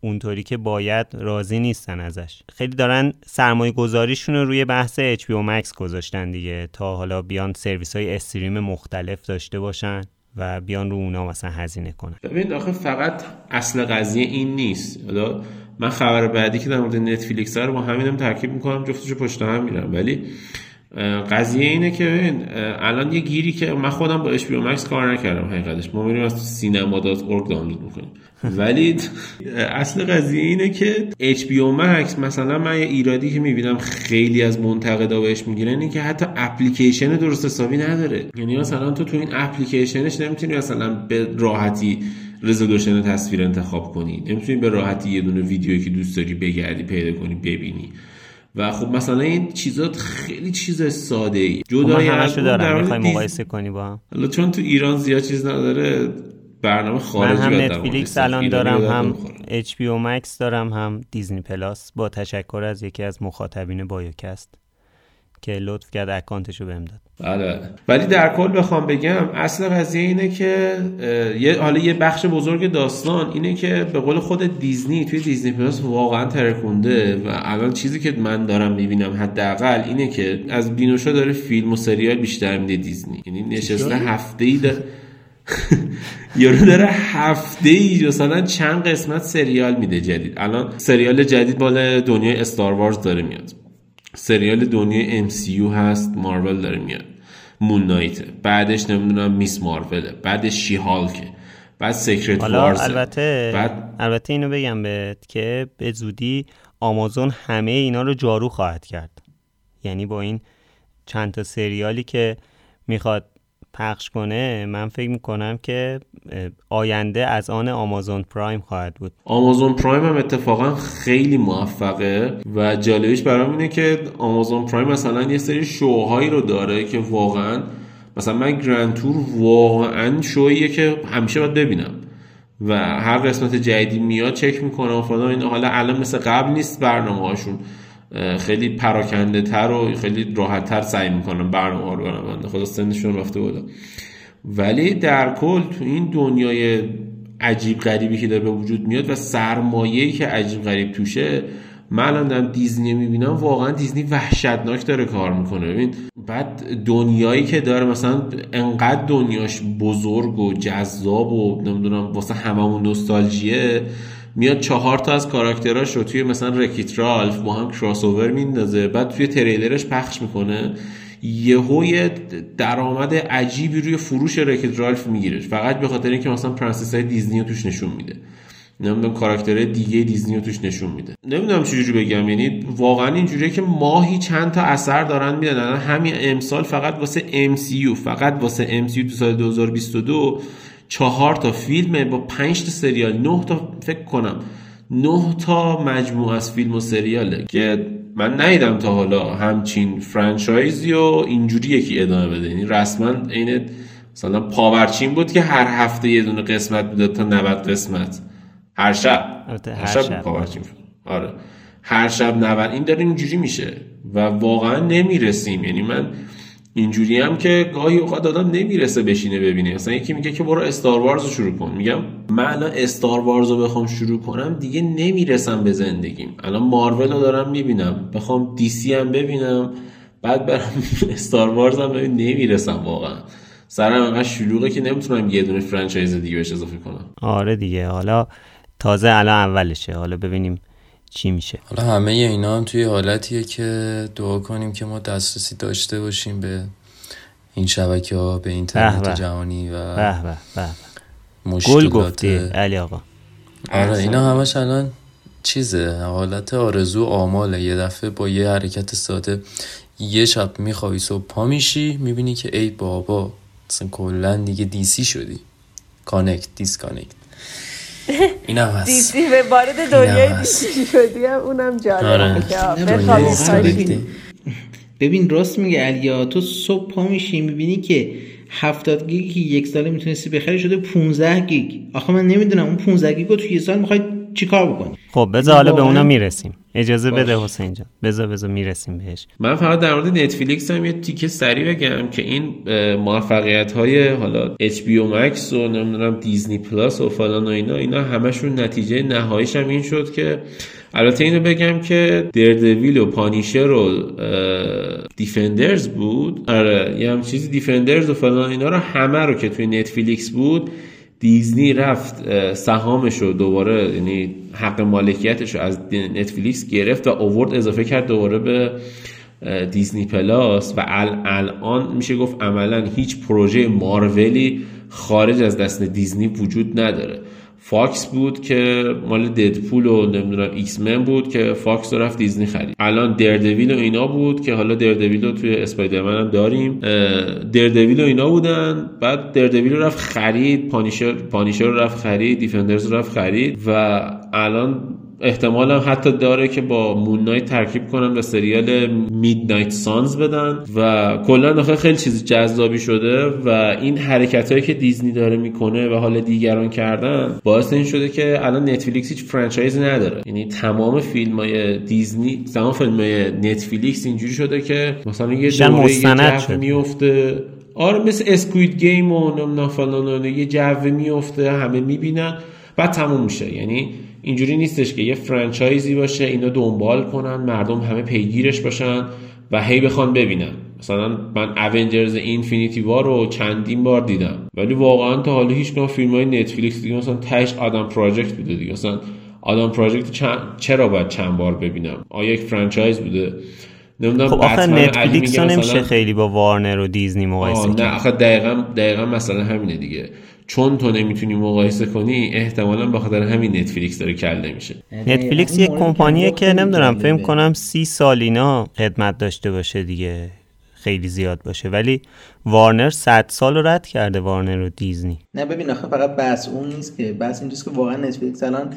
اونطوری که باید راضی نیستن ازش. خیلی دارن سرمایه گذاریشون رو روی بحث HBO Max گذاشتن دیگه تا حالا بیان سرویس های stream مختلف داشته باشن. و بیان رو اونا مثلا هزینه کنن. ببین آخه فقط اصل قضیه این نیست. حالا من خبر بعدی که در مورد نتفلیکس رو با همینم ترکیب می‌کنم جفتشو پشت هم میرم ولی قضیه اینه که ببین الان یه گیری که من خودم با HBO Max کار نکردم حقیقتش. ما میریم از سینما.org دانلود می‌کنیم. ولی اصل قضیه اینه که HBO Max مثلا من یه ایرادی که می‌بینم خیلی از منتقدا بهش می‌گیرن اینه که حتی اپلیکیشن درست حسابی نداره. یعنی مثلا تو تو این اپلیکیشنش نمی‌تونی مثلا به راحتی resolution تصویر انتخاب کنی. نمی‌تونی به راحتی یه دونه ویدیویی که دوست داری بگردی پیدا کنی ببینی. و خب مثلا این چیزات خیلی چیز ساده ای جدای از دارم می‌خوای مقایسه کنی با هم. حالا چون تو ایران زیاد چیز نداره برنامه خارجی من هم نتفلیکس الان دارم هم HB Max دارم هم Disney Plus با تشکر از یکی از مخاطبین بایوکست که لطف کرد account شو بهم داد. بله. ولی در کل بخوام بگم اصل قضیه اینه که یه حالا یه بخش بزرگ داستان اینه که به قول خود دیزنی توی دیزنی پلاس واقعا ترکونده و الان چیزی که من دارم می‌بینم حداقل اینه که از بینوشا داره فیلم و سریال بیشتر میده دیزنی. یعنی نشسته هفته ای <laughs> یارو داره هفته ای مثلا چند قسمت سریال میده جدید. الان سریال جدید بالا دنیای استار وارز داره میاد. سریال دنیای MCU هست مارول داره میاد. مون نایته بعدش نمی‌دونم میس مارول. بعدش شی هالکه بعد سیکرت وارز. البته بعد... البته اینو بگم بهت که به زودی آمازون همه اینا رو جارو خواهد کرد. یعنی با این چند تا سریالی که می‌خواد پخش کنه من فکر می‌کنم که آینده از آن آمازون پرایم خواهد بود. آمازون پرایم هم اتفاقا خیلی موفقه و جالبیش برام اینه که آمازون پرایم مثلا یه سری شوهایی رو داره که واقعا مثلا من گرند تور واقعا شویه که همیشه باید ببینم و هر قسمت جدیدی میاد چک می‌کنم و این حالا الان مثل قبل نیست برنامه هاشون خیلی پراکنده تر و خیلی راحت تر سعی می‌کنم برنامه رو برم خدا سنشون رفته بودا ولی در کل تو این دنیای عجیب غریبی که داره به وجود میاد و سرمایه‌ای که عجیب غریب توشه من الان دارم دیزنی می‌بینم واقعا دیزنی وحشتناک داره کار می‌کنه. ببین بعد دنیایی که داره مثلا انقدر دنیاش بزرگ و جذاب و نمی‌دونم واسه هممون نوستالژیه میاد چهار تا از کاراکتراش رو توی مثلا رکیت رالف با هم کراس اوور میندازه بعد توی تریلرش پخش می‌کنه. یهو درآمد عجیبی روی فروش Wreck-It Ralph می‌گیره. فقط به خاطر اینکه مثلا princess های دیزنی رو توش نشون میده. نمی‌دونم character های دیگه دیزنی رو توش نشون میده. نمی‌دونم چجوری بگم. یعنی واقعا اینجوریه که ماهی چند تا اثر دارن میدن. همین امسال فقط واسه MCU فقط واسه MCU تو سال 2022 چهار تا فیلم با پنج تا سریال نه تا فکر کنم نه تا مجموعه از فیلم و سریاله که من ندیدم تا حالا همچین فرانچایزی و اینجوری یکی ادامه بده. یعنی رسما این مثلا پاورچین بود که هر هفته یه دونه قسمت می‌داد تا 90 قسمت. هر شب. هر شب, پاورچین. آره. هر شب 90 این داره اینجوری میشه و واقعا نمی‌رسیم. یعنی من اینجوری هم که گاهی اوقات آدم نمی‌رسه بشینه ببینه. مثلا یکی میگه که برو استار وارز رو شروع کن. میگم من الان استار وارز رو بخوام شروع کنم دیگه نمی‌رسم به زندگیم. الان مارول رو دارم می‌بینم. بخوام دی سی هم ببینم بعد برم <laughs> استار وارز هم ببین نمی‌رسم واقعا. سرم انقدر شلوغه که نمی‌تونم یه دونه فرانچایز دیگه بهش اضافه کنم. آره دیگه. حالا تازه الان اولشه. حالا ببینیم چی میشه؟ حالا همه اینا هم توی حالتیه که دعا کنیم که ما دسترسی داشته باشیم به این شبکه ها به اینترنت جهانی و به به به گل گفتی علی آقا. آره اینا همش الان چیزه حالت آرزو آماله. یه دفعه با یه حرکت ساده یه شب میخوابی صبح پا میشی می‌بینی که ای بابا اصلا کلا دیگه DC شدی. connect disconnect این هم هست. DC به وارد دنیای DC شدی. هم اونم جالبه. آره. ببین راست میگه علی ها تو صبح پا میشی می‌بینی که هفتاد گیگی که یک ساله می‌تونستی بخری شده 15 گیگ. آخه من نمی‌دونم اون 15 گیگ رو تو یه سال می‌خوای چیکار بکنی؟ خب بذار حالا به اونا می‌رسیم. اجازه بده حسین جان. بذار بذار می‌رسیم بهش. من فقط در مورد نتفلیکس هم یه تیکه سریع بگم که این موفقیت های حالا HBO Max و نمی‌دونم Disney Plus و فلان و اینا اینا همشون نتیجه نهاییش هم این شد که البته اینو بگم که Daredevil و Punisher و Defenders بود. آره یه هم چیزی Defenders و فلان اینا رو همه رو که توی نتفلیکس بود دیزنی رفت سهامش رو دوباره یعنی حق مالکیتش رو از نتفلیکس گرفت و اوورد اضافه کرد دوباره به دیزنی پلاس و الان میشه گفت عملا هیچ پروژه مارولی خارج از دست دیزنی وجود نداره. فاکس بود که مال ددپول و نمی‌دونم ایکس من بود که فاکس رو رفت دیزنی خرید. الان دردویل و اینا بود که حالا دردویل رو توی اسپایدرمن هم داریم. دردویل و اینا بودن بعد دردویل رو رفت خرید پانیشر پانیشر رو رفت خرید دیفندرز رو رفت خرید و الان احتمال هم حتی داره که با مون ترکیب کنن و سریال نایت سانز بدن و کلا داخل خیلی چیز جذابی شده و این حرکت هایی که دیزنی داره می‌کنه و حال دیگران کردن باعث این شده که الان نتفلیکس هیچ franchise نداره. یعنی تمام فیلم های دیزنی تمام فیلم های نتفلیکس اینجوری شده که مثلا یه دوره یه میفته آره مثل اسکوید گیم و نمی‌دونم یه جو میفته همه می‌بینن بعد تموم میشه. یعنی اینجوری نیستش که یه franchise ی باشه اینا دنبال کنن مردم همه پیگیرش باشن و هی بخوان ببینن. مثلا من اونجرز اینفینیتی وار رو چندین بار دیدم. ولی واقعا تا حالا هیچ کدوم فیلم های نتفلیکس دیگه مثلا تهش آدم پراجکت بوده دیگه. مثلا آدم پراجکت چرا باید چند بار ببینم؟ آیا یک franchise بوده. نمی‌دونم خب آخه نتفلیکس نمیشه خیلی با وارنر و دیزنی مقایسه نه آخه دقیقا, دقیقا مثلا همینه دیگه. چون تو نمی‌تونی مقایسه کنی احتمالا به خاطر همین نتفلیکس داره کله میشه. نتفلیکس یک کمپانیه که نمی‌دونم فکر کنم سی سال اینا خدمت داشته باشه دیگه خیلی زیاد باشه. ولی وارنر 100 سال رو رد کرده وارنر و دیزنی. نه ببین آخه فقط بحث اون نیست که بحث اینجاست که واقعا نتفلیکس الان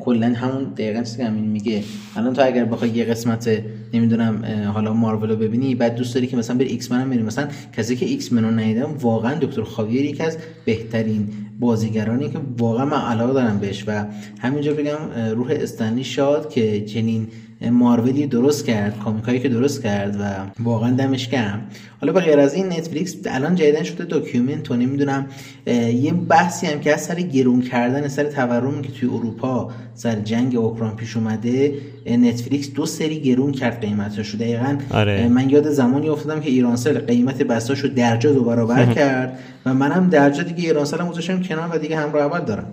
کلا همون دقیقا چیزی که همین میگه. الان تو اگر بخوای یه قسمت نمی‌دونم حالا مارول رو ببینی بعد دوست داری که مثلا بری ایکس من هم مثلا کسی که ایکس من رو ندیدم واقعا دکتر خاویر یکی از بهترین بازیگرانی که واقعا من علاقه دارم بهش. و همینجا بگم روح استن لی شاد که چنین مارولی درست کرد comic ایی که درست کرد و واقعا دمش گرم. حالا به غیر از این نتفلیکس الان جدیدن شده document و نمی‌دونم یه بحثی هم که از سر گرون کردن سر تورمی که توی اروپا سر جنگ اوکراین پیش اومده نتفلیکس دو سری گرون کرد قیمتاشو. دقیقا آره. من یاد زمانی افتادم که ایرانسل قیمت بستاشو درجا دو برابر <laughs> کرد و منم درجا دیگه ایرانسل هم گذاشتم کنار و دیگه همراه اول دارم.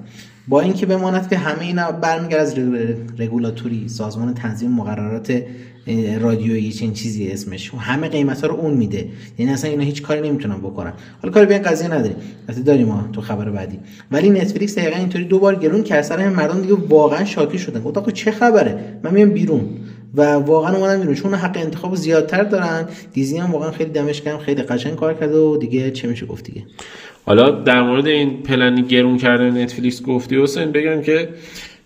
با اینکه بماند که همه اینا برمیگرد از رگولاتوری سازمان تنظیم مقررات رادیویی چنین چیزی اسمش. و همه قیمت ها رو اون میده. یعنی اصلا اینا هیچ کاری نمی‌تونن بکنن. حالا کاری به این قضیه نداریم. البته داریم ما تو خبر بعدی. ولی نتفلیکس دقیقا اینطوری دوبار گرون کرد سر مردم دیگه واقعا شاکی شدن. گفت آقا چه خبره؟ من میام بیرون. و واقعا اومدن بیرون. چون حق انتخاب زیادتر دارن. دیزنی هم واقعا خیلی دمش خیلی قشنگ کار کرده و دیگه چه میشه گفت دیگه. حالا در مورد این پلنی گرون کردن نتفلیکس گفتی حسین بگم که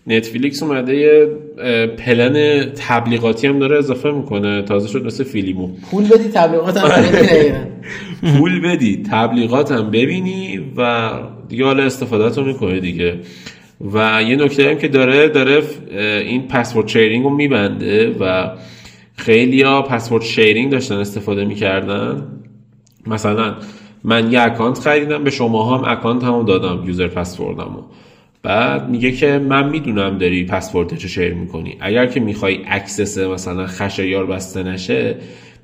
نتفلیکس اومده یه پلن تبلیغاتی هم داره اضافه می‌کنه. تازه شد مثل فیلیمو. پول بدی تبلیغات هم. <laughs> پول بدی تبلیغات هم ببینی و دیگه حالا استفاده رو می‌کنه دیگه. و یه نکته هم که داره داره این password sharing رو میبنده و خیلی ها password sharing داشتن استفاده می‌کردن. مثلا من یه account خریدم به شما هم account هم دادم user password مو بعد میگه که من می‌دونم داری password share می‌کنی. اگر که می‌خوای access مثلا خشایار بسته نشه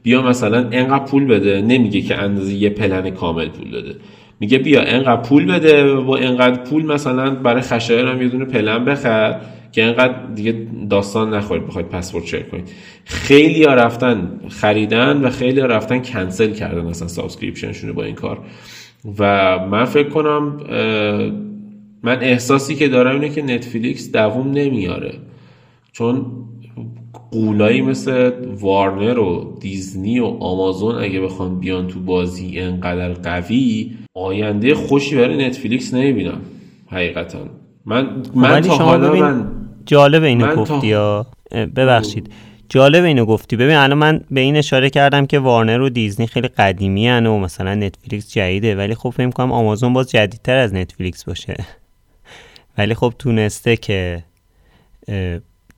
بیا مثلا انقدر پول بده. نمیگه که اندازه یه پلن کامل پول بده میگه بیا انقدر پول بده و انقدر پول مثلا برای خشایار هم یه دونه پلن بخر. که انقدر دیگه داستان نخورید بخواید password share کنید. خیلی ها رفتن خریدن و خیلی ها رفتن کنسل کردن اصلا subscription شونو با این کار. و من فکر کنم من احساسی که دارم اینه که نتفلیکس دووم نمیاره. چون قولایی مثل وارنر و دیزنی و آمازون اگه بخوان بیان تو بازی انقدر قوی آینده خوشی برای نتفلیکس نمی‌بینم حقیقتا. من من تا حالا من جالب اینو گفتی یا؟ ببخشید. جالب اینو گفتی. ببین الان من به این اشاره کردم که وارنر و دیزنی خیلی قدیمی هن و مثلا نتفلیکس جدیده ولی خب فکر کنم آمازون باز جدیدتر از نتفلیکس باشه. <laughs> ولی خب تونسته که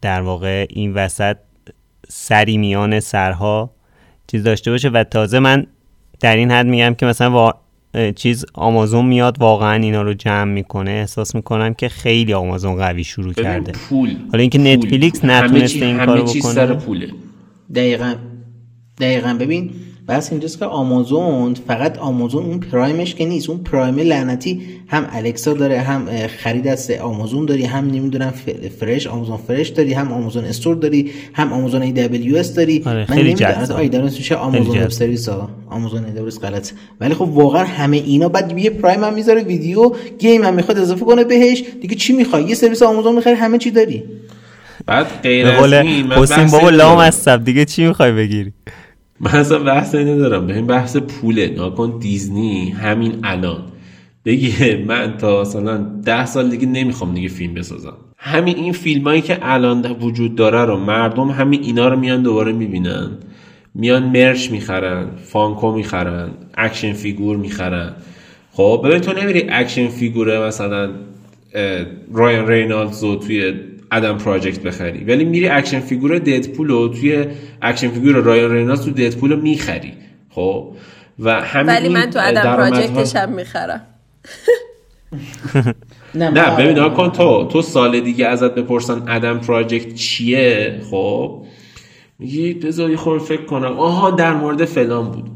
در واقع این وسط سری میان سرها چیز داشته باشه. و تازه من در این حد میگم که مثلا چیز آمازون میاد واقعا اینا رو جمع می‌کنه. احساس می‌کنم که خیلی آمازون قوی شروع کرده. پول حالا اینکه نتفلیکس نتونسته این کارو بکنه. سر پوله. دقیقا. دقیقا. ببین بس اینجاست که آمازون فقط آمازون اون پرایمش که نیست. اون پرایم لعنتی هم الکسا داره هم خرید از آمازون داری هم نمی‌دونم فرش آمازون فرش داری هم آمازون استور داری هم آمازون AWS داری. آره من نمی‌دونم آی میشه آمازون وب سرویس ها. آمازون ای دبلیو غلط. ولی خب واقعا همه اینا بعد یه پرایم هم می‌ذاره video game هم می‌خواد اضافه کنه بهش. دیگه چی می‌خوای؟ یه سرویس آمازون می‌خری همه چی داری. بعد غیر از این حسین بابا لام از دیگه چی می‌خوای بگیری؟ من اصلا بحث ندارم. به این بحث پوله. ناکن دیزنی همین الان. بگه من تا مثلا ده سال دیگه نمی‌خوام دیگه فیلم بسازم. همین این فیلم هایی که الان وجود داره رو مردم همین اینا رو میان دوباره می‌بینن. میان merch می‌خرن فانکو می‌خرن action figure می‌خرن. خب ببین تو نمیری action figure مثلا رایان رینالدز رو توی ادم پراجکت بخری. ولی میری action figure ددپول رو توی action figure رایان رینالدز تو ددپول رو می‌خری. خب؟ و همین ولی من تو ادم پراجکتش هم می‌خرم. <laughs> نه ببین کن تو تو سال دیگه ازت بپرسن ادم پراجکت چیه؟ خب؟ میگی بذاری خور فکر کنم. آها در مورد فلان بود.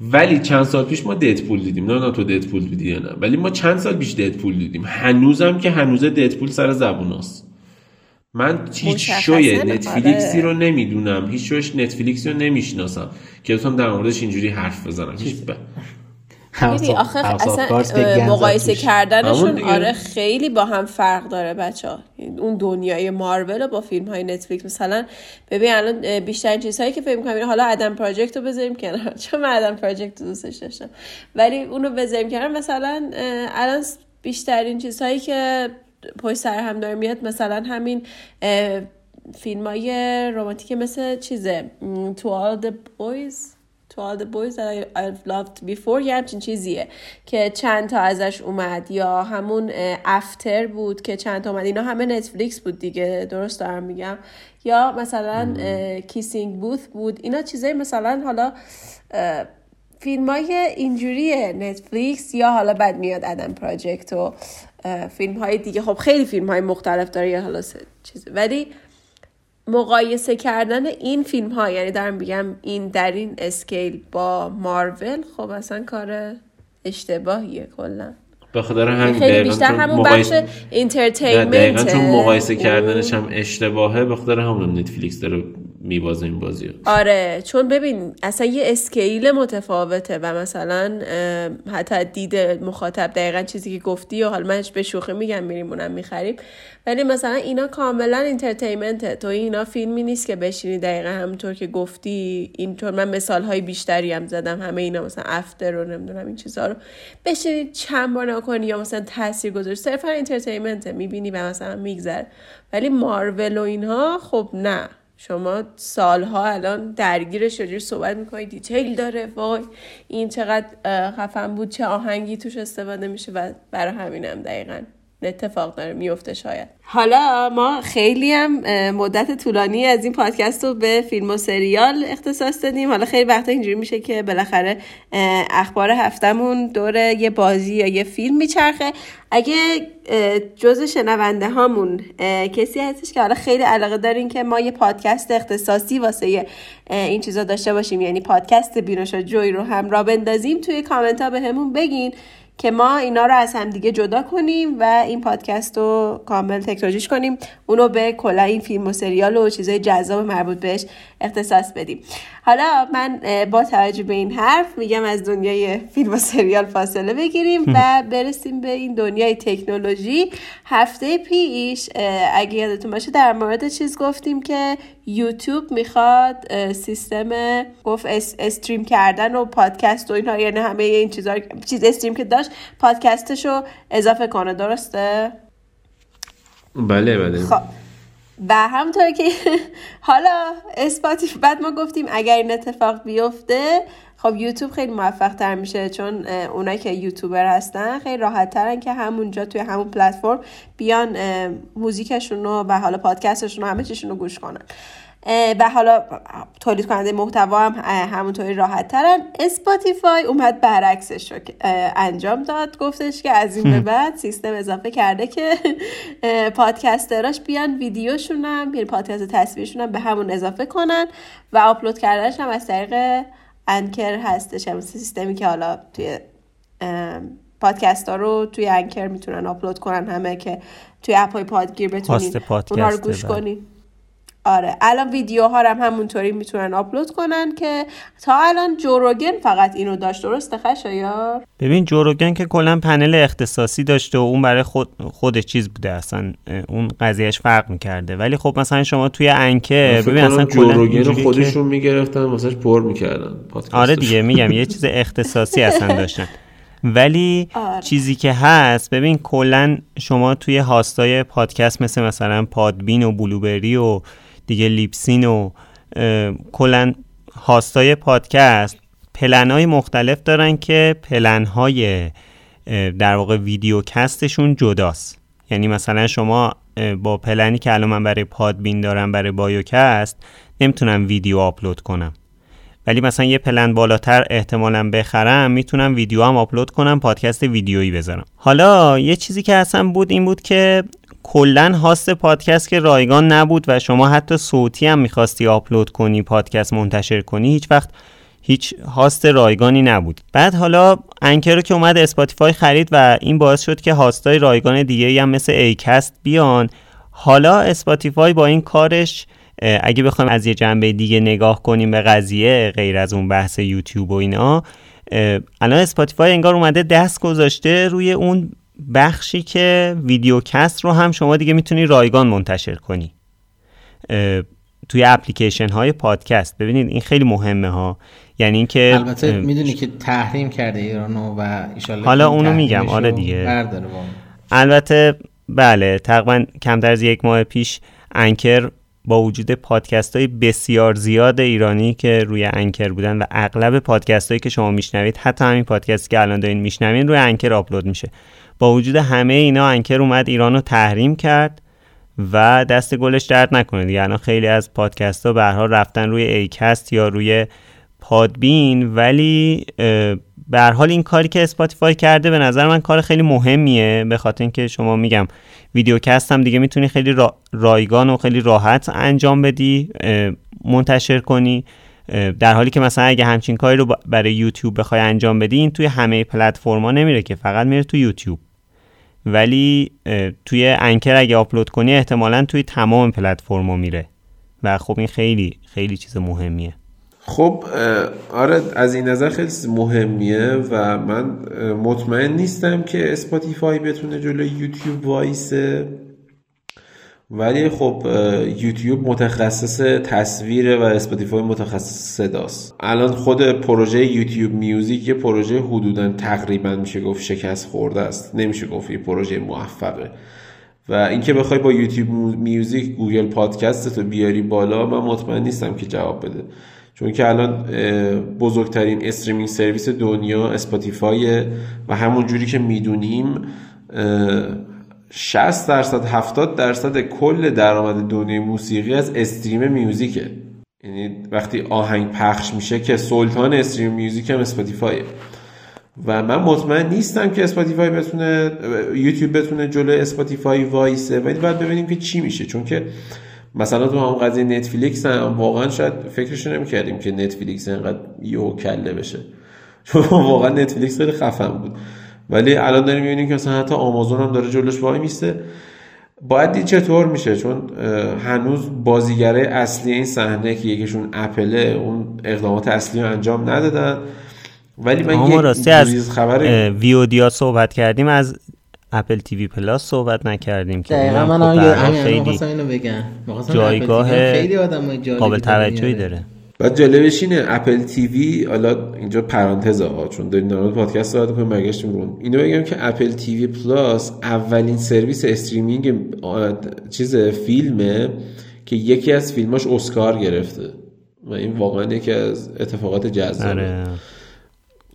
ولی چند سال پیش ما ددپول دیدیم. نه نه تو ددپول دیدی یا نه. ولی ما چند سال پیش ددپول دیدیم. هنوزم که هنوز ددپول سر زبون است من هیچ شوی نتفلیکسی رو نمی‌دونم. هیچ شوش نتفلیکسی رو نمی‌شناسم. که بتونم در موردش اینجوری حرف بزنم. هیچ ببین آخه اصلا مقایسه کردنشون آره خیلی با هم فرق داره بچه ها اون دنیای مارول با فیلم های نتفلیکس. مثلا ببین الان بیشتر چیزهایی که فکر می‌کنم حالا ادم پراجکت رو بذاریم کنار. <laughs> چون من ادم پراجکت دوستش داشتم. ولی اونو بذاریم کنار. مثلا الان بیشترین چیزهایی که پشت سر هم داره میاد. مثلا همین فیلم های رومانتیک مثل چیزه To All the Boys To All the Boys That I've Loved Before یه همچین چیزیه که چند تا ازش اومد. یا همون افتر بود که چند تا اومد. اینا همه نتفلیکس بود دیگه درست دارم میگم. یا مثلا کیسینگ بوث بود. اینا چیزای مثلا حالا فیلم های اینجوری نتفلیکس یا حالا بعد میاد ادم پراجکت و فیلم های دیگه. خب خیلی فیلم های مختلف داره یا حالا چیزی ولی مقایسه کردن این فیلم ها یعنی دارم بگم این در این scale با مارول خب اصلا کار اشتباهیه کلا. به خاطر همین خیلی بیشتر همون بخش entertainment چون مقایسه کردنش هم اشتباهه به خاطر همون نتفلیکس داره میبازه این بازی آره چون ببین اصلا یه scale متفاوته و مثلا حتی دید مخاطب دقیقا چیزی که گفتی و حالا منش به شوخی میگم میریم اونم می‌خریم. ولی مثلا اینا کاملا اینترتینمنته تو اینا فیلمی نیست که بشینی دقیقا همونطور که گفتی. اینطور من مثال های بیشتری هم زدم همه اینا مثلا افتر رو نمی‌دونم این چیزها رو. بشینی چند بار نکنی یا مثلا تاثیر گذاری صرفا اینترتینمنته می‌بینی و مثلا میگذره. ولی مارول و اینها خب نه. شما سالها الان درگیر شدیر صحبت می‌کنی دیتیل داره وای این چقدر خفن بود چه آهنگی توش استفاده میشه و برای همینم دقیقا. اتفاق داره میفته شاید. حالا ما خیلی هم مدت طولانی از این پادکست رو به فیلم و سریال اختصاص دادیم. حالا خیلی وقتا اینجوری میشه که بالاخره اخبار هفتمون دور یه بازی یا یه فیلم میچرخه. اگه جز شنونده هامون کسی هستش که حالا خیلی علاقه دارین که ما یه پادکست اختصاصی واسه این چیزا داشته باشیم یعنی پادکست بینوشا جوی رو هم را بندازیم توی کامنت ها به همون بگین. که ما اینا رو از هم دیگه جدا کنیم و این پادکست رو کامل تکنولوژیش کنیم. اونو به کلا این فیلم و سریال و چیزای جذاب مربوط بهش اختصاص بدیم. حالا من با توجه به این حرف میگم از دنیای فیلم و سریال فاصله بگیریم و برسیم به این دنیای تکنولوژی. هفته پیش اگه یادتون باشه در مورد چیز گفتیم که یوتیوب می‌خواد سیستم گفت استریم کردن و پادکست و اینها یعنی همه این چیزا چیز استریم که داشت پادکستش رو اضافه کنه. درسته؟ بله بله. خب. و همونطور که <laughs> حالا اسپاتیف بعد ما گفتیم اگر این اتفاق بیفته خب یوتیوب خیلی موفق تر میشه چون اونایی که یوتیوبر هستن خیلی راحت ترن که همونجا توی همون پلتفرم بیان موزیکشون رو و حالا پادکستشون رو همه چیشون رو گوش کنن. و حالا تولید کننده محتوا هم همونطوری راحت ترن اسپاتیفای اومد برعکسش رو انجام داد. گفتش که از این به بعد سیستم اضافه کرده که podcaster اش بیان ویدیوشون هم یعنی پادکست تصویرشون هم به همون اضافه کنن و آپلود کردنش هم از طریق انکر هستش. هم سیستمی که حالا توی پادکست ها رو توی انکر می‌تونن آپلود کنن همه که توی اپ های پادگیر بتونین اونها رو گوش بله. آره الان ویدیوها هم همونطوری می‌تونن آپلود کنن که تا الان جوروگن فقط اینو داشت. درسته خشایار؟ ببین جوروگن که کلا پنل اختصاصی داشته و اون برای خود خودش چیز بوده اصلا اون قضیهش فرق می‌کرده. ولی خب مثلا شما توی انکه ببین اصلا جوروگن رو خودشون می‌گرفتن واسه پر می‌کردن آره دیگه میگم یه چیز اختصاصی اصلا داشتن. ولی آره. چیزی که هست ببین کلا شما توی هاستای پادکست مثل مثلا Podbean و Blubrry و دیگه Libsyn و کلا هاستای پادکست پلن مختلف دارن که پلن های در واقع videocast شون جداست. یعنی مثلا شما با پلنی که الان من برای Podbean دارم برای بایوکست نمی‌تونم ویدیو آپلود کنم. ولی مثلا یه پلن بالاتر احتمالا بخرم می‌تونم ویدیو هم آپلود کنم پادکست ویدیویی بذارم. حالا یه چیزی که اصلا بود این بود که کلا هاست پادکست که رایگان نبود و شما حتی صوتی هم می‌خواستی آپلود کنی پادکست منتشر کنی هیچ وقت هیچ هاست رایگانی نبود. بعد حالا Anchor که اومد اسپاتیفای خرید و این باعث شد که هاستای رایگان دیگه هم مثل Acast بیان. حالا اسپاتیفای با این کارش اگه بخوایم از یه جنبه دیگه نگاه کنیم به قضیه غیر از اون بحث یوتیوب و اینا الان اسپاتیفای انگار اومده دست گذاشته روی اون بخشی که videocast رو هم شما دیگه می‌تونی رایگان منتشر کنی. توی اپلیکیشن های پادکست. ببینید این خیلی مهمه ها. یعنی اینکه البته می‌دونی که تحریم کرده ایرانو و حالا اونو میگم. آره دیگه. البته بله تقریبا کمتر از یک ماه پیش Anchor با وجود پادکست های بسیار زیاد ایرانی که روی Anchor بودن و اغلب پادکست هایی که شما میشنوید حتی همین پادکستی که الان دارین میشنوین روی Anchor آپلود میشه. با وجود همه اینا Anchor اومد ایران رو تحریم کرد و دست گلش درد نکنه دیگه. الان خیلی از پادکسترها رفتن روی Acast یا روی Podbean ولی به هر حال این کاری که اسپاتیفای کرده به نظر من کار خیلی مهمیه. به خاطر اینکه شما میگم videocast هم دیگه می‌تونی خیلی رایگان و خیلی راحت انجام بدی منتشر کنی. در حالی که مثلا اگه همچین کاری رو برای یوتیوب بخوای انجام بدی این توی همه پلتفرما نمیره که فقط میره تو یوتیوب. ولی توی Anchor اگه آپلود کنی احتمالا توی تمام پلتفرما میره. و خب این خیلی خیلی چیز مهمیه. خب آره از این نظر خیلی مهمیه و من مطمئن نیستم که اسپاتیفای بتونه جلوی یوتیوب وایسه. ولی خب یوتیوب متخصص تصویره و اسپاتیفای متخصص صداست. الان خود پروژه یوتیوب میوزیک یه پروژه حدودا تقریبا میشه گفت شکست خورده است. نمیشه گفت یه پروژه موفقه. و اینکه بخوای با یوتیوب میوزیک گوگل پادکست رو بیاری بالا من مطمئن نیستم که جواب بده. چون که الان بزرگترین streaming service دنیا اسپاتیفای و همون جوری که می‌دونیم 60 درصد 70 درصد کل درآمد دنیای موسیقی از stream music ه. یعنی وقتی آهنگ پخش میشه که سلطان stream music هم اسپاتیفایه. و من مطمئن نیستم که اسپاتیفای بتونه یوتیوب بتونه جلو اسپاتیفای وایسه ولی باید ببینیم که چی میشه. چون که مثلا تو هم قضیه نتفلیکس هم واقعا شاید فکرش نمی‌کردیم که نتفلیکس اینقدر یهو کله پا بشه. چون <laughs> واقعا نتفلیکس خیلی خفن بود. ولی الان داریم می‌بینیم که مثلا حتی آمازون هم داره جلوش وای میسته. باید دید چطور میشه چون هنوز بازیگره اصلی این صحنه که یکیشون اپله اون اقدامات اصلی رو انجام ندادن. ولی من یک راستی از خبر ویودیا صحبت کردیم از اپل تیوی پلاس صحبت نکردیم که دقیقا من خب خیلی اینو بگم. جایگاه قابل توجهی داره. بعد جالبش اینه اپل تیوی حالا اینجا پرانتز ها چون داریم در پادکست صحبت کنیم برگشتیم رو اینو بگم که اپل تیوی پلاس اولین سرویس streaming چیز فیلمه که یکی از فیلماش اسکار گرفته و این واقعا یکی از اتفاقات جذابه آره.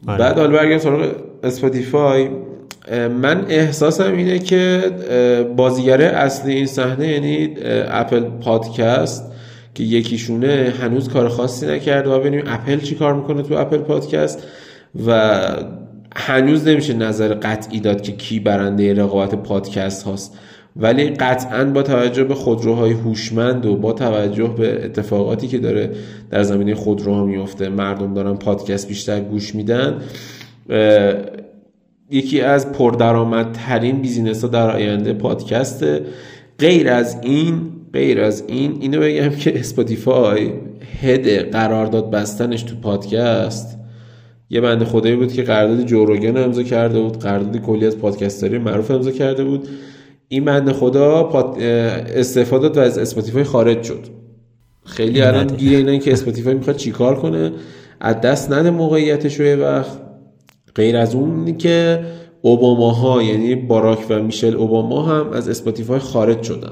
آره. بعد حالا برگردیم سراغ اسپاتیفای من احساسم اینه که بازیگر اصلی این صحنه یعنی اپل پادکست که یکیشونه هنوز کار خاصی نکرده و ببینیم اپل چی کار می‌کنه تو اپل پادکست و هنوز نمیشه نظر قطعی داد که کی برنده رقابت پادکست هاست. ولی قطعا با توجه به خودروهای هوشمند و با توجه به اتفاقاتی که داره در زمینه خودروها میفته مردم دارن پادکست بیشتر گوش میدن یکی از پردرآمدترین business ها در آینده پادکست غیر از این غیر از این اینو بگم که اسپاتیفای هد قرارداد بستنش تو پادکست یه بنده خدایی بود که قرارداد جو روگن امضا کرده بود قرارداد کلی از پادکسترای معروف امضا کرده بود. این بنده خدا استعفا داد و از اسپاتیفای خارج شد. خیلی الان گیره اینه که اسپاتیفای می‌خواد چیکار کنه؟ از دست نده موقعیتش رو وقت. غیر از اون که اوباما ها یعنی باراک و میشل اوباما هم از اسپاتیفای خارج شدن.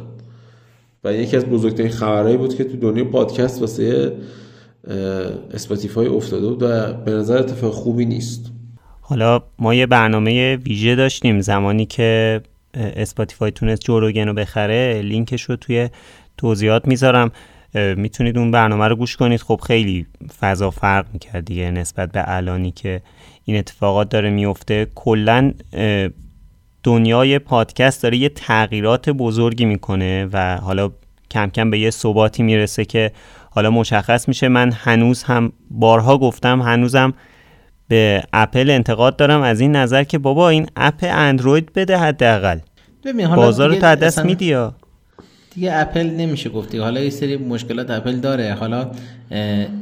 و یکی از بزرگترین خبرهایی بود که تو دنیا پادکست واسه اسپاتیفای افتاده بود و به نظر اتفاق خوبی نیست. حالا ما یه برنامه ویژه داشتیم زمانی که اسپاتیفای تونست جو روگن رو بخره لینکش رو توی توضیحات می‌ذارم. می‌تونید اون برنامه رو گوش کنید. خب خیلی فضا فرق می‌کرد دیگه نسبت به الانی که این اتفاقات داره میفته کلا دنیای پادکست داره یه تغییرات بزرگی می‌کنه و حالا کم کم به یه ثباتی می‌رسه که حالا مشخص میشه. من هنوز هم بارها گفتم هنوزم به اپل انتقاد دارم. از این نظر که بابا این اپ اندروید بده حداقل. بازار رو تا دست میدی دیگه اپل نمیشه گفتی. حالا یه سری مشکلات اپل داره. حالا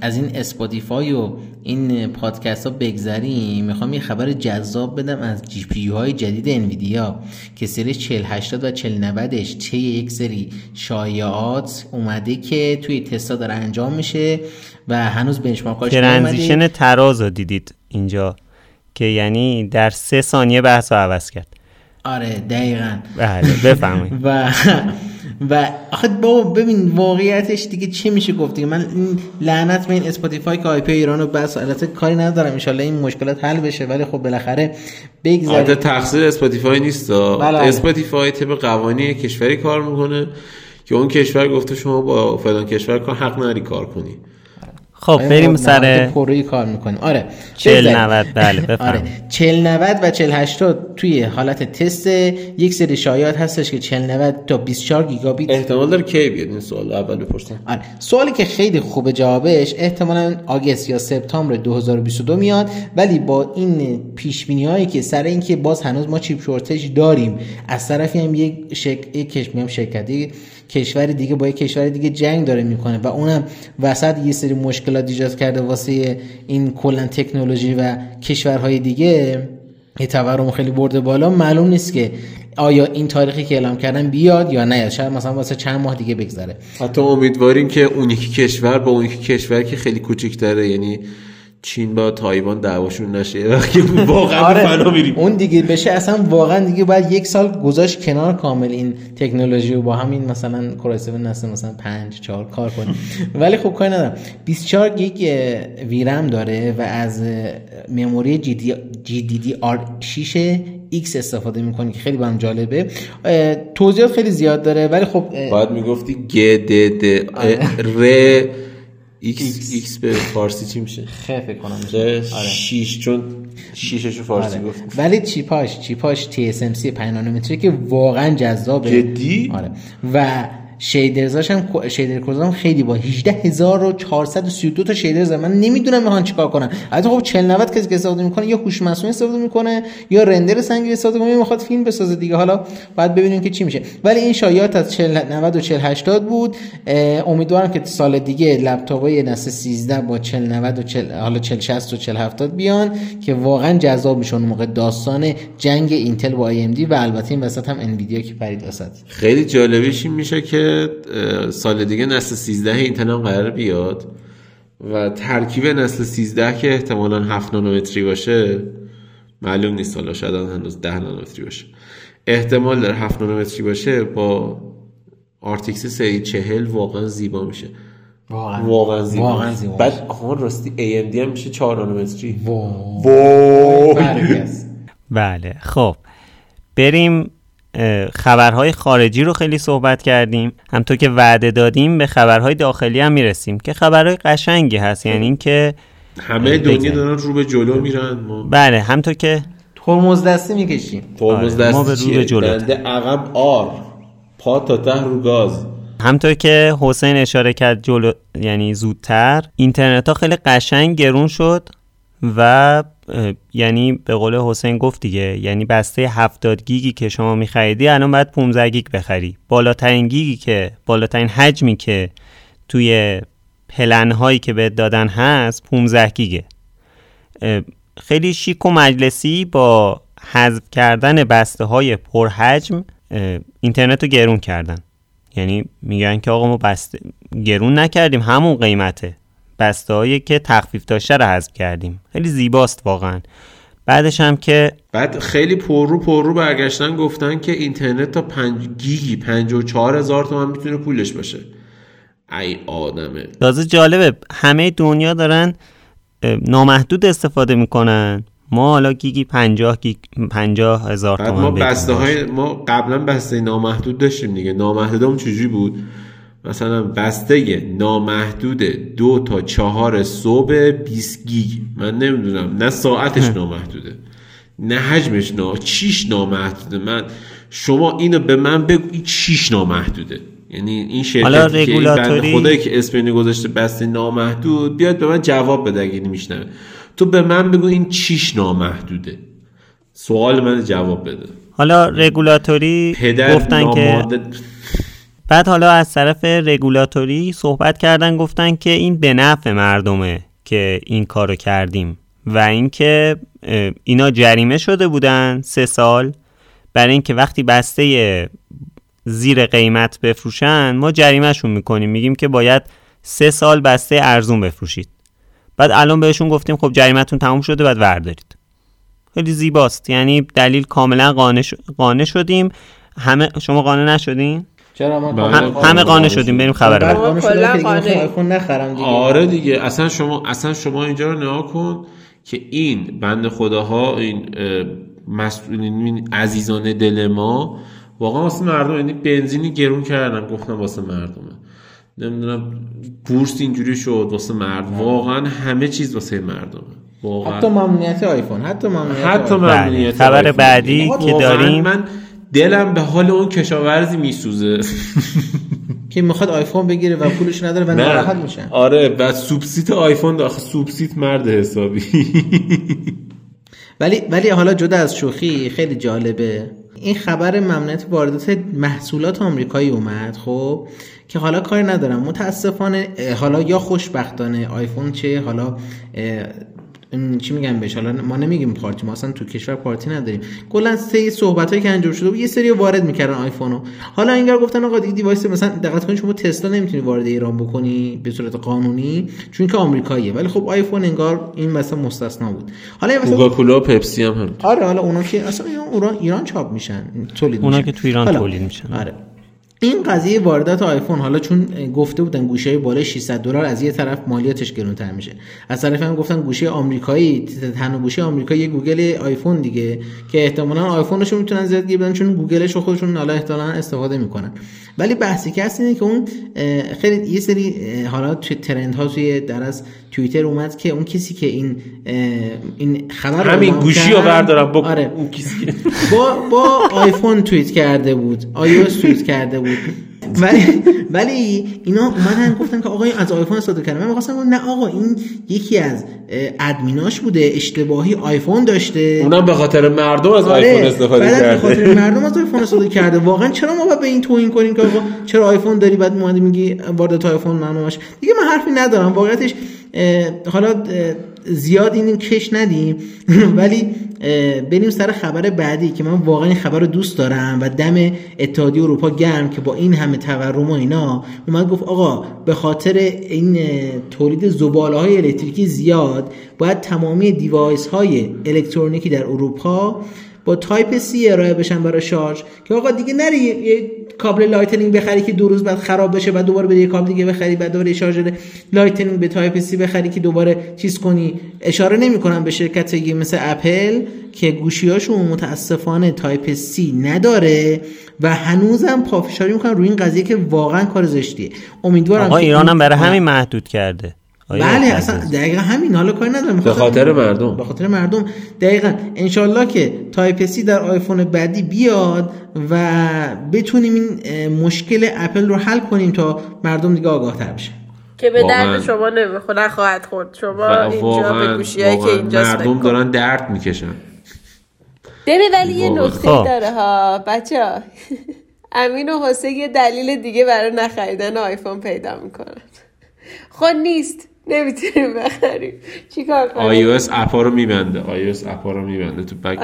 از این اسپاتیفای و این پادکست ها بگذریم. می‌خوام یه خبر جذاب بدم از GPU های جدید انویدیا که سری 4080 و 4090ش چه یک سری شایعات اومده که توی تستا داره انجام میشه و هنوز benchmark اش transition تراز رو دیدید اینجا که یعنی در سه ثانیه بحث رو عوض کرد. آره دقیقا. بله بفهمید <laughs> و و آخه بابا ببین واقعیتش دیگه چی میشه گفت دیگه؟ من این لعنت به این اسپاتیفای که IP ایرانو بسته البته کاری ندارم ان این مشکلات حل بشه ولی خب بالاخره بگذاریم. تقصیر اسپاتیفای نیست بله،. اسپاتیفای طبق قوانین کشوری کار می‌کنه که اون کشور گفته شما با فلان کشور کار حق نداری کار کنی. خب بریم سر پروی کار می‌کنیم؟ آره 40 90 بله بفهم آره 40 90 و 40 80 توی حالت تست یک سری شایعات هستش که 40 90 تا 24 گیگابیت. احتمال داره کی بیاد این سوال اول بپرسم آره سوالی که خیلی خوبه جوابش احتمالاً آگست یا سپتامبر 2022 میاد ولی با این پیش بینی هایی که سر اینکه باز هنوز ما چیپ شورتج داریم از طرفی هم یک شک... یک کشمی شرکتی کشور دیگه با یک کشور دیگه جنگ داره می‌کنه و اونم وسط یه سری مشکلات ایجاد کرده واسه این کلا تکنولوژی و کشورهای دیگه یه تورم خیلی برده بالا. معلوم نیست که آیا این تاریخی که اعلام کردن بیاد یا نه. شاید مثلا واسه چند ماه دیگه بگذره. حتی امیدواریم که اون یکی کشور با اون یکی کشور که خیلی کوچیک‌تره یعنی چین با تایوان دعواشون نشه. <laughs> وقتی واقعا آره. فنا میریم. اون دیگه بشه. اصلا واقعا دیگه باید یک سال گذاشت کنار کامل این تکنولوژی و با همین مثلا Core i 7 نسل مثلا 5 4 کار کنیم. <laughs> ولی خب کاری ندارم. 24 گیگ VRAM داره و از مموری جی دی, جی دی, دی آر 6 X استفاده می‌کنی که خیلی برام جالبه. توضیحات خیلی زیاد داره. ولی خب باید می‌گفتی G D D R six X به فارسی چی میشه؟ خیلی فکر کنم. آره. شیش چون شیششو فارسی آره. گفت. ولی چیپاش چیپاش تی اس ام سی 5 نانومتری که واقعا جذابه. جدی؟ آره. و شیدرزاش هم شیدر هم خیلی با 18432 تا شیدرز من نمی‌دونم می‌خوان چیکار کنن. البته خب 40 90 کسی که استفاده می‌کنه یا هوش مصنوعی استفاده می‌کنه یا رندر سنگی استفاده می‌کنه. می‌خواد فیلم بسازه دیگه. حالا باید ببینیم که چی میشه. ولی این شایعات از 40 90 و 40 80 بود. امیدوارم که سال دیگه لپتاپای نسل 13 با 40 90 و 40 حالا 40 60 و 40 70 بیان که واقعا جذاب میشن موقع. داستان جنگ اینتل با AMD و البته این وسط هم انویدیا که پرید وسط خیلی جالبش میشه که سال دیگه نسل 13 اینتل هم قرار بیاد و ترکیب نسل 13 که احتمالا 7 نانومتری باشه معلوم نیست حالا شاید هنوز 10 نانومتری باشه. احتمال داره 7 نانومتری باشه با RTX سری چهل واقعا زیبا میشه. واقعا. واقعا زیبا, واقعا زیبا. بعد آها راستی AMD هم میشه 4 نانومتری. بله خب. بریم خبرهای خارجی رو خیلی صحبت کردیم. همطور که وعده دادیم به خبرهای داخلی هم می‌رسیم. که خبرهای قشنگی هست. یعنی اینکه همه دنیا دارن رو به جلو میرن. ما بله همطور که ترمز دستی می‌کشیم. ترمز آره، ما دستی به رو به جلو. دنده عقب آر. پا تا ته رو گاز. همطور که حسین اشاره کرد جلو یعنی زودتر اینترنت ها خیلی قشنگ گرون شد. و یعنی به قول حسین گفت دیگه یعنی بسته 70 گیگی که شما میخریدی الان باید 15 گیگ بخری. بالاترین گیگی که بالاترین حجمی که توی پلن هایی که بهت دادن هست 15 گیگه. خیلی شیک و مجلسی با حذف کردن بسته های پرحجم اینترنت رو گرون کردن. یعنی میگن که آقا ما بسته گرون نکردیم همون قیمته. بسته هایی که تخفیف داشته رو حذف کردیم. خیلی زیباست واقعا. بعدش هم که بعد خیلی پررو پررو برگشتن گفتن که اینترنت تا 5 گیگی 54 هزار تومن می‌تونه پولش باشه. ای آدمه. تازه جالبه همه دنیا دارن نامحدود استفاده می‌کنن. ما حالا گیگی 50 گیگ 50 هزار تومن ما بسته. های ما قبلا بسته نامحدود داشتیم دیگه. نامحدودمون چجوری بود؟ مثلا بسته نامحدود دو تا چهار صبح 20 گیگ. من نمی‌دونم. نه ساعتش نامحدوده. نه حجمش نا چیش نامحدوده. من شما اینو به من بگو این چیش نامحدوده. یعنی این شرکتی که این خدایی که اسپینی گذاشته بسته نامحدود بیاد به من جواب بده اگه میشنوه. تو به من بگو این چیش نامحدوده. سوال من جواب بده. حالا رگولاتوری گفتن که بعد حالا از طرف رگولاتوری صحبت کردن گفتن که این به نفع مردمه که این کارو کردیم و اینکه اینا جریمه شده بودن سه سال. برای اینکه وقتی بسته زیر قیمت بفروشن ما جریمهشون می‌کنیم. میگیم که باید سه سال بسته ارزون بفروشید. بعد الان بهشون گفتیم خب جریمتون تموم شده بعد وردارید. خیلی زیباست. یعنی دلیل کاملا قانع, قانع شدیم. همه شما قانع نشدین؟ چرا ما بله. همه قانع شدیم بریم خبر بعد آیفون نخرم دیگه. آره دیگه. اصلا شما اصلا شما اینجا رو نگاه کن که این بند خداها این مسئولین این عزیزان دل ما واقعا واسه مردم یعنی بنزینی گرون کردن. گفتم واسه مردمه نمی‌دونم بورس اینجوری شد واسه مرد واقعا همه چیز واسه مردمه واقعا. حتی ممنوعیت آیفون حتی ممنوعیت حتی آیفون. ممنوعیت خبر. بعدی که داریم- من دلم به حال اون کشاورزی میسوزه. <laughs> که می‌خواد آیفون بگیره و پولش نداره و ناراحت میشن آره و سوبسیت آیفون داخل سوبسیت مرد حسابی. ولی ولی حالا جدا از شوخی خیلی جالبه. این خبر ممنوعیت واردات محصولات آمریکایی اومد خب که حالا کاری ندارم. متاسفانه حالا یا خوشبختانه آیفون چه حالا چی میگم بهش؟ حالا ما نمیگیم پارتی ما اصلا تو کشور پارتی نداریم. کلا سر صحبت هایی که انجام شده بود یه سری وارد می‌کردن آیفونو. حالا انگار گفتن آقا دیگه device مثلا دقت کنید شما تسلا نمی‌تونی وارد ایران بکنی به صورت قانونی چون که آمریکاییه. ولی خب آیفون انگار این مثلا مستثنا بود. حالا مثلا کوکاکولا پپسی هم هم آره حالا اونا که اصلا ایران ایران چاپ میشن تولید اونا میشن. که تو ایران تولید میشن. آره. این قضیه واردات آیفون حالا چون گفته بودن گوشی بالای 600 دلار از یه طرف مالیاتش گرونتر میشه. از طرف هم گفتن گوشی آمریکایی تنها گوشی آمریکایی گوگل آیفون دیگه که احتمالا آیفونشو می‌تونن زیاد گیر بدن چون گوگلش رو خودشون حالا احتمالا استفاده می‌کنن. ولی بحثی که هست اینه که اون خیلی یه سری حالا توی trend ها توی در از توییتر اومد که اون کسی که این این خبر رو همین گوشی رو بردارم با آره. اون کسی که- با با آیفون توییت کرده بود iOS توییت کرده بود. ولی ولی اینا اومدن گفتن که آقا این از آیفون استفاده کرده من می‌خواستم نه آقا این یکی از ادمیناش بوده اشتباهی آیفون داشته. اونم به خاطر مردم از آیفون استفاده بعد به کرده. خاطر مردم از آیفون استفاده کرده. واقعا چرا ما باید به این توهین کنیم که آقا چرا آیفون داری بعد اومدی میگی واردات آیفون باشه؟ دیگه من حرفی ندارم. واقعیتش حالا زیاد این کش ندیم. <laughs> ولی بریم سر خبر بعدی که من واقعا این خبر رو دوست دارم و دم اتحادیه اروپا گرم که با این همه تورم و اینا. اومد گفت آقا به خاطر این تولید زباله های الکتریکی زیاد باید تمامی device های الکترونیکی در اروپا با Type C ارائه بشن برای شارژ. که آقا دیگه نری یه کابل Lightning بخری که دو روز بعد خراب بشه بعد دوباره بری یه کابل دیگه بخری بعد دوباره شارژر Lightning به Type C بخری که دوباره چیز کنی. اشاره نمی‌کنم به شرکت مثل اپل که گوشیاشون متاسفانه Type C نداره و هنوزم پافشاری می‌کنن روی این قضیه که واقعا کار زشتیه. امیدوارم آقا ایرانم برای همین محدود کرده. بله اصلا دقیقا همین حالا کاری ندارم. به خاطر مردم. به خاطر مردم. دقیقا انشالله که Type C در آیفون بعدی بیاد و بتونیم این مشکل اپل رو حل کنیم تا مردم دیگه آگاه تر بشن. که به درد شما نمی‌خوره نخواهد خورد. شما اینجا به گوشی که اینجا مردم دارن درد می‌کشن. ببین ولی یه نکته خب. داره ها. بچه ها <laughs> امین و حسین یه دلیل دیگه برای نخریدن آیفون پیدا می‌کنن. خود نیست. نمی‌تونیم بخریم. چیکار کنیم؟ آی او اس اپا رو میبنده. iOS اپا رو میبنده تو back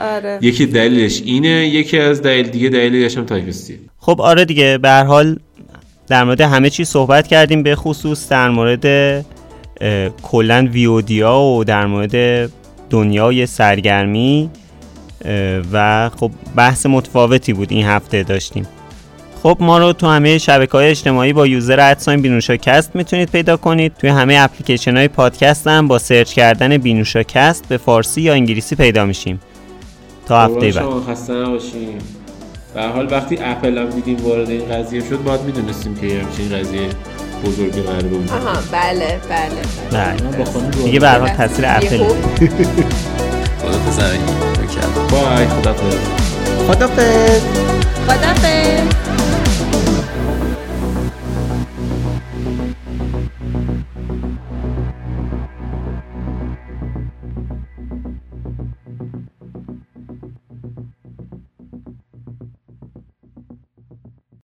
آره. یکی دلیلش اینه یکی از دلیل دیگه دلیلش هم تایپ خب آره دیگه به هر حال در مورد همه چی صحبت کردیم به خصوص در مورد کلا انویدیا و در مورد دنیای سرگرمی و خب بحث متفاوتی بود این هفته داشتیم. خب ما رو تو همه شبکه های اجتماعی با user at sign بینوشاکست می‌تونید پیدا کنید. توی همه اپلیکیشن های پادکست هم با search کردن بینوشاکست به فارسی یا انگلیسی پیدا میشیم. تا هفته بعد. خسته نباشیم به حال وقتی اپل هم دیدیم وارد این قضیه شد باید می‌دونستیم که همچین قضیه بزرگی قرار بود. آها بله بله. بله. دیگه به حال تاثیر اپل. خدا بای خدا خدا خدا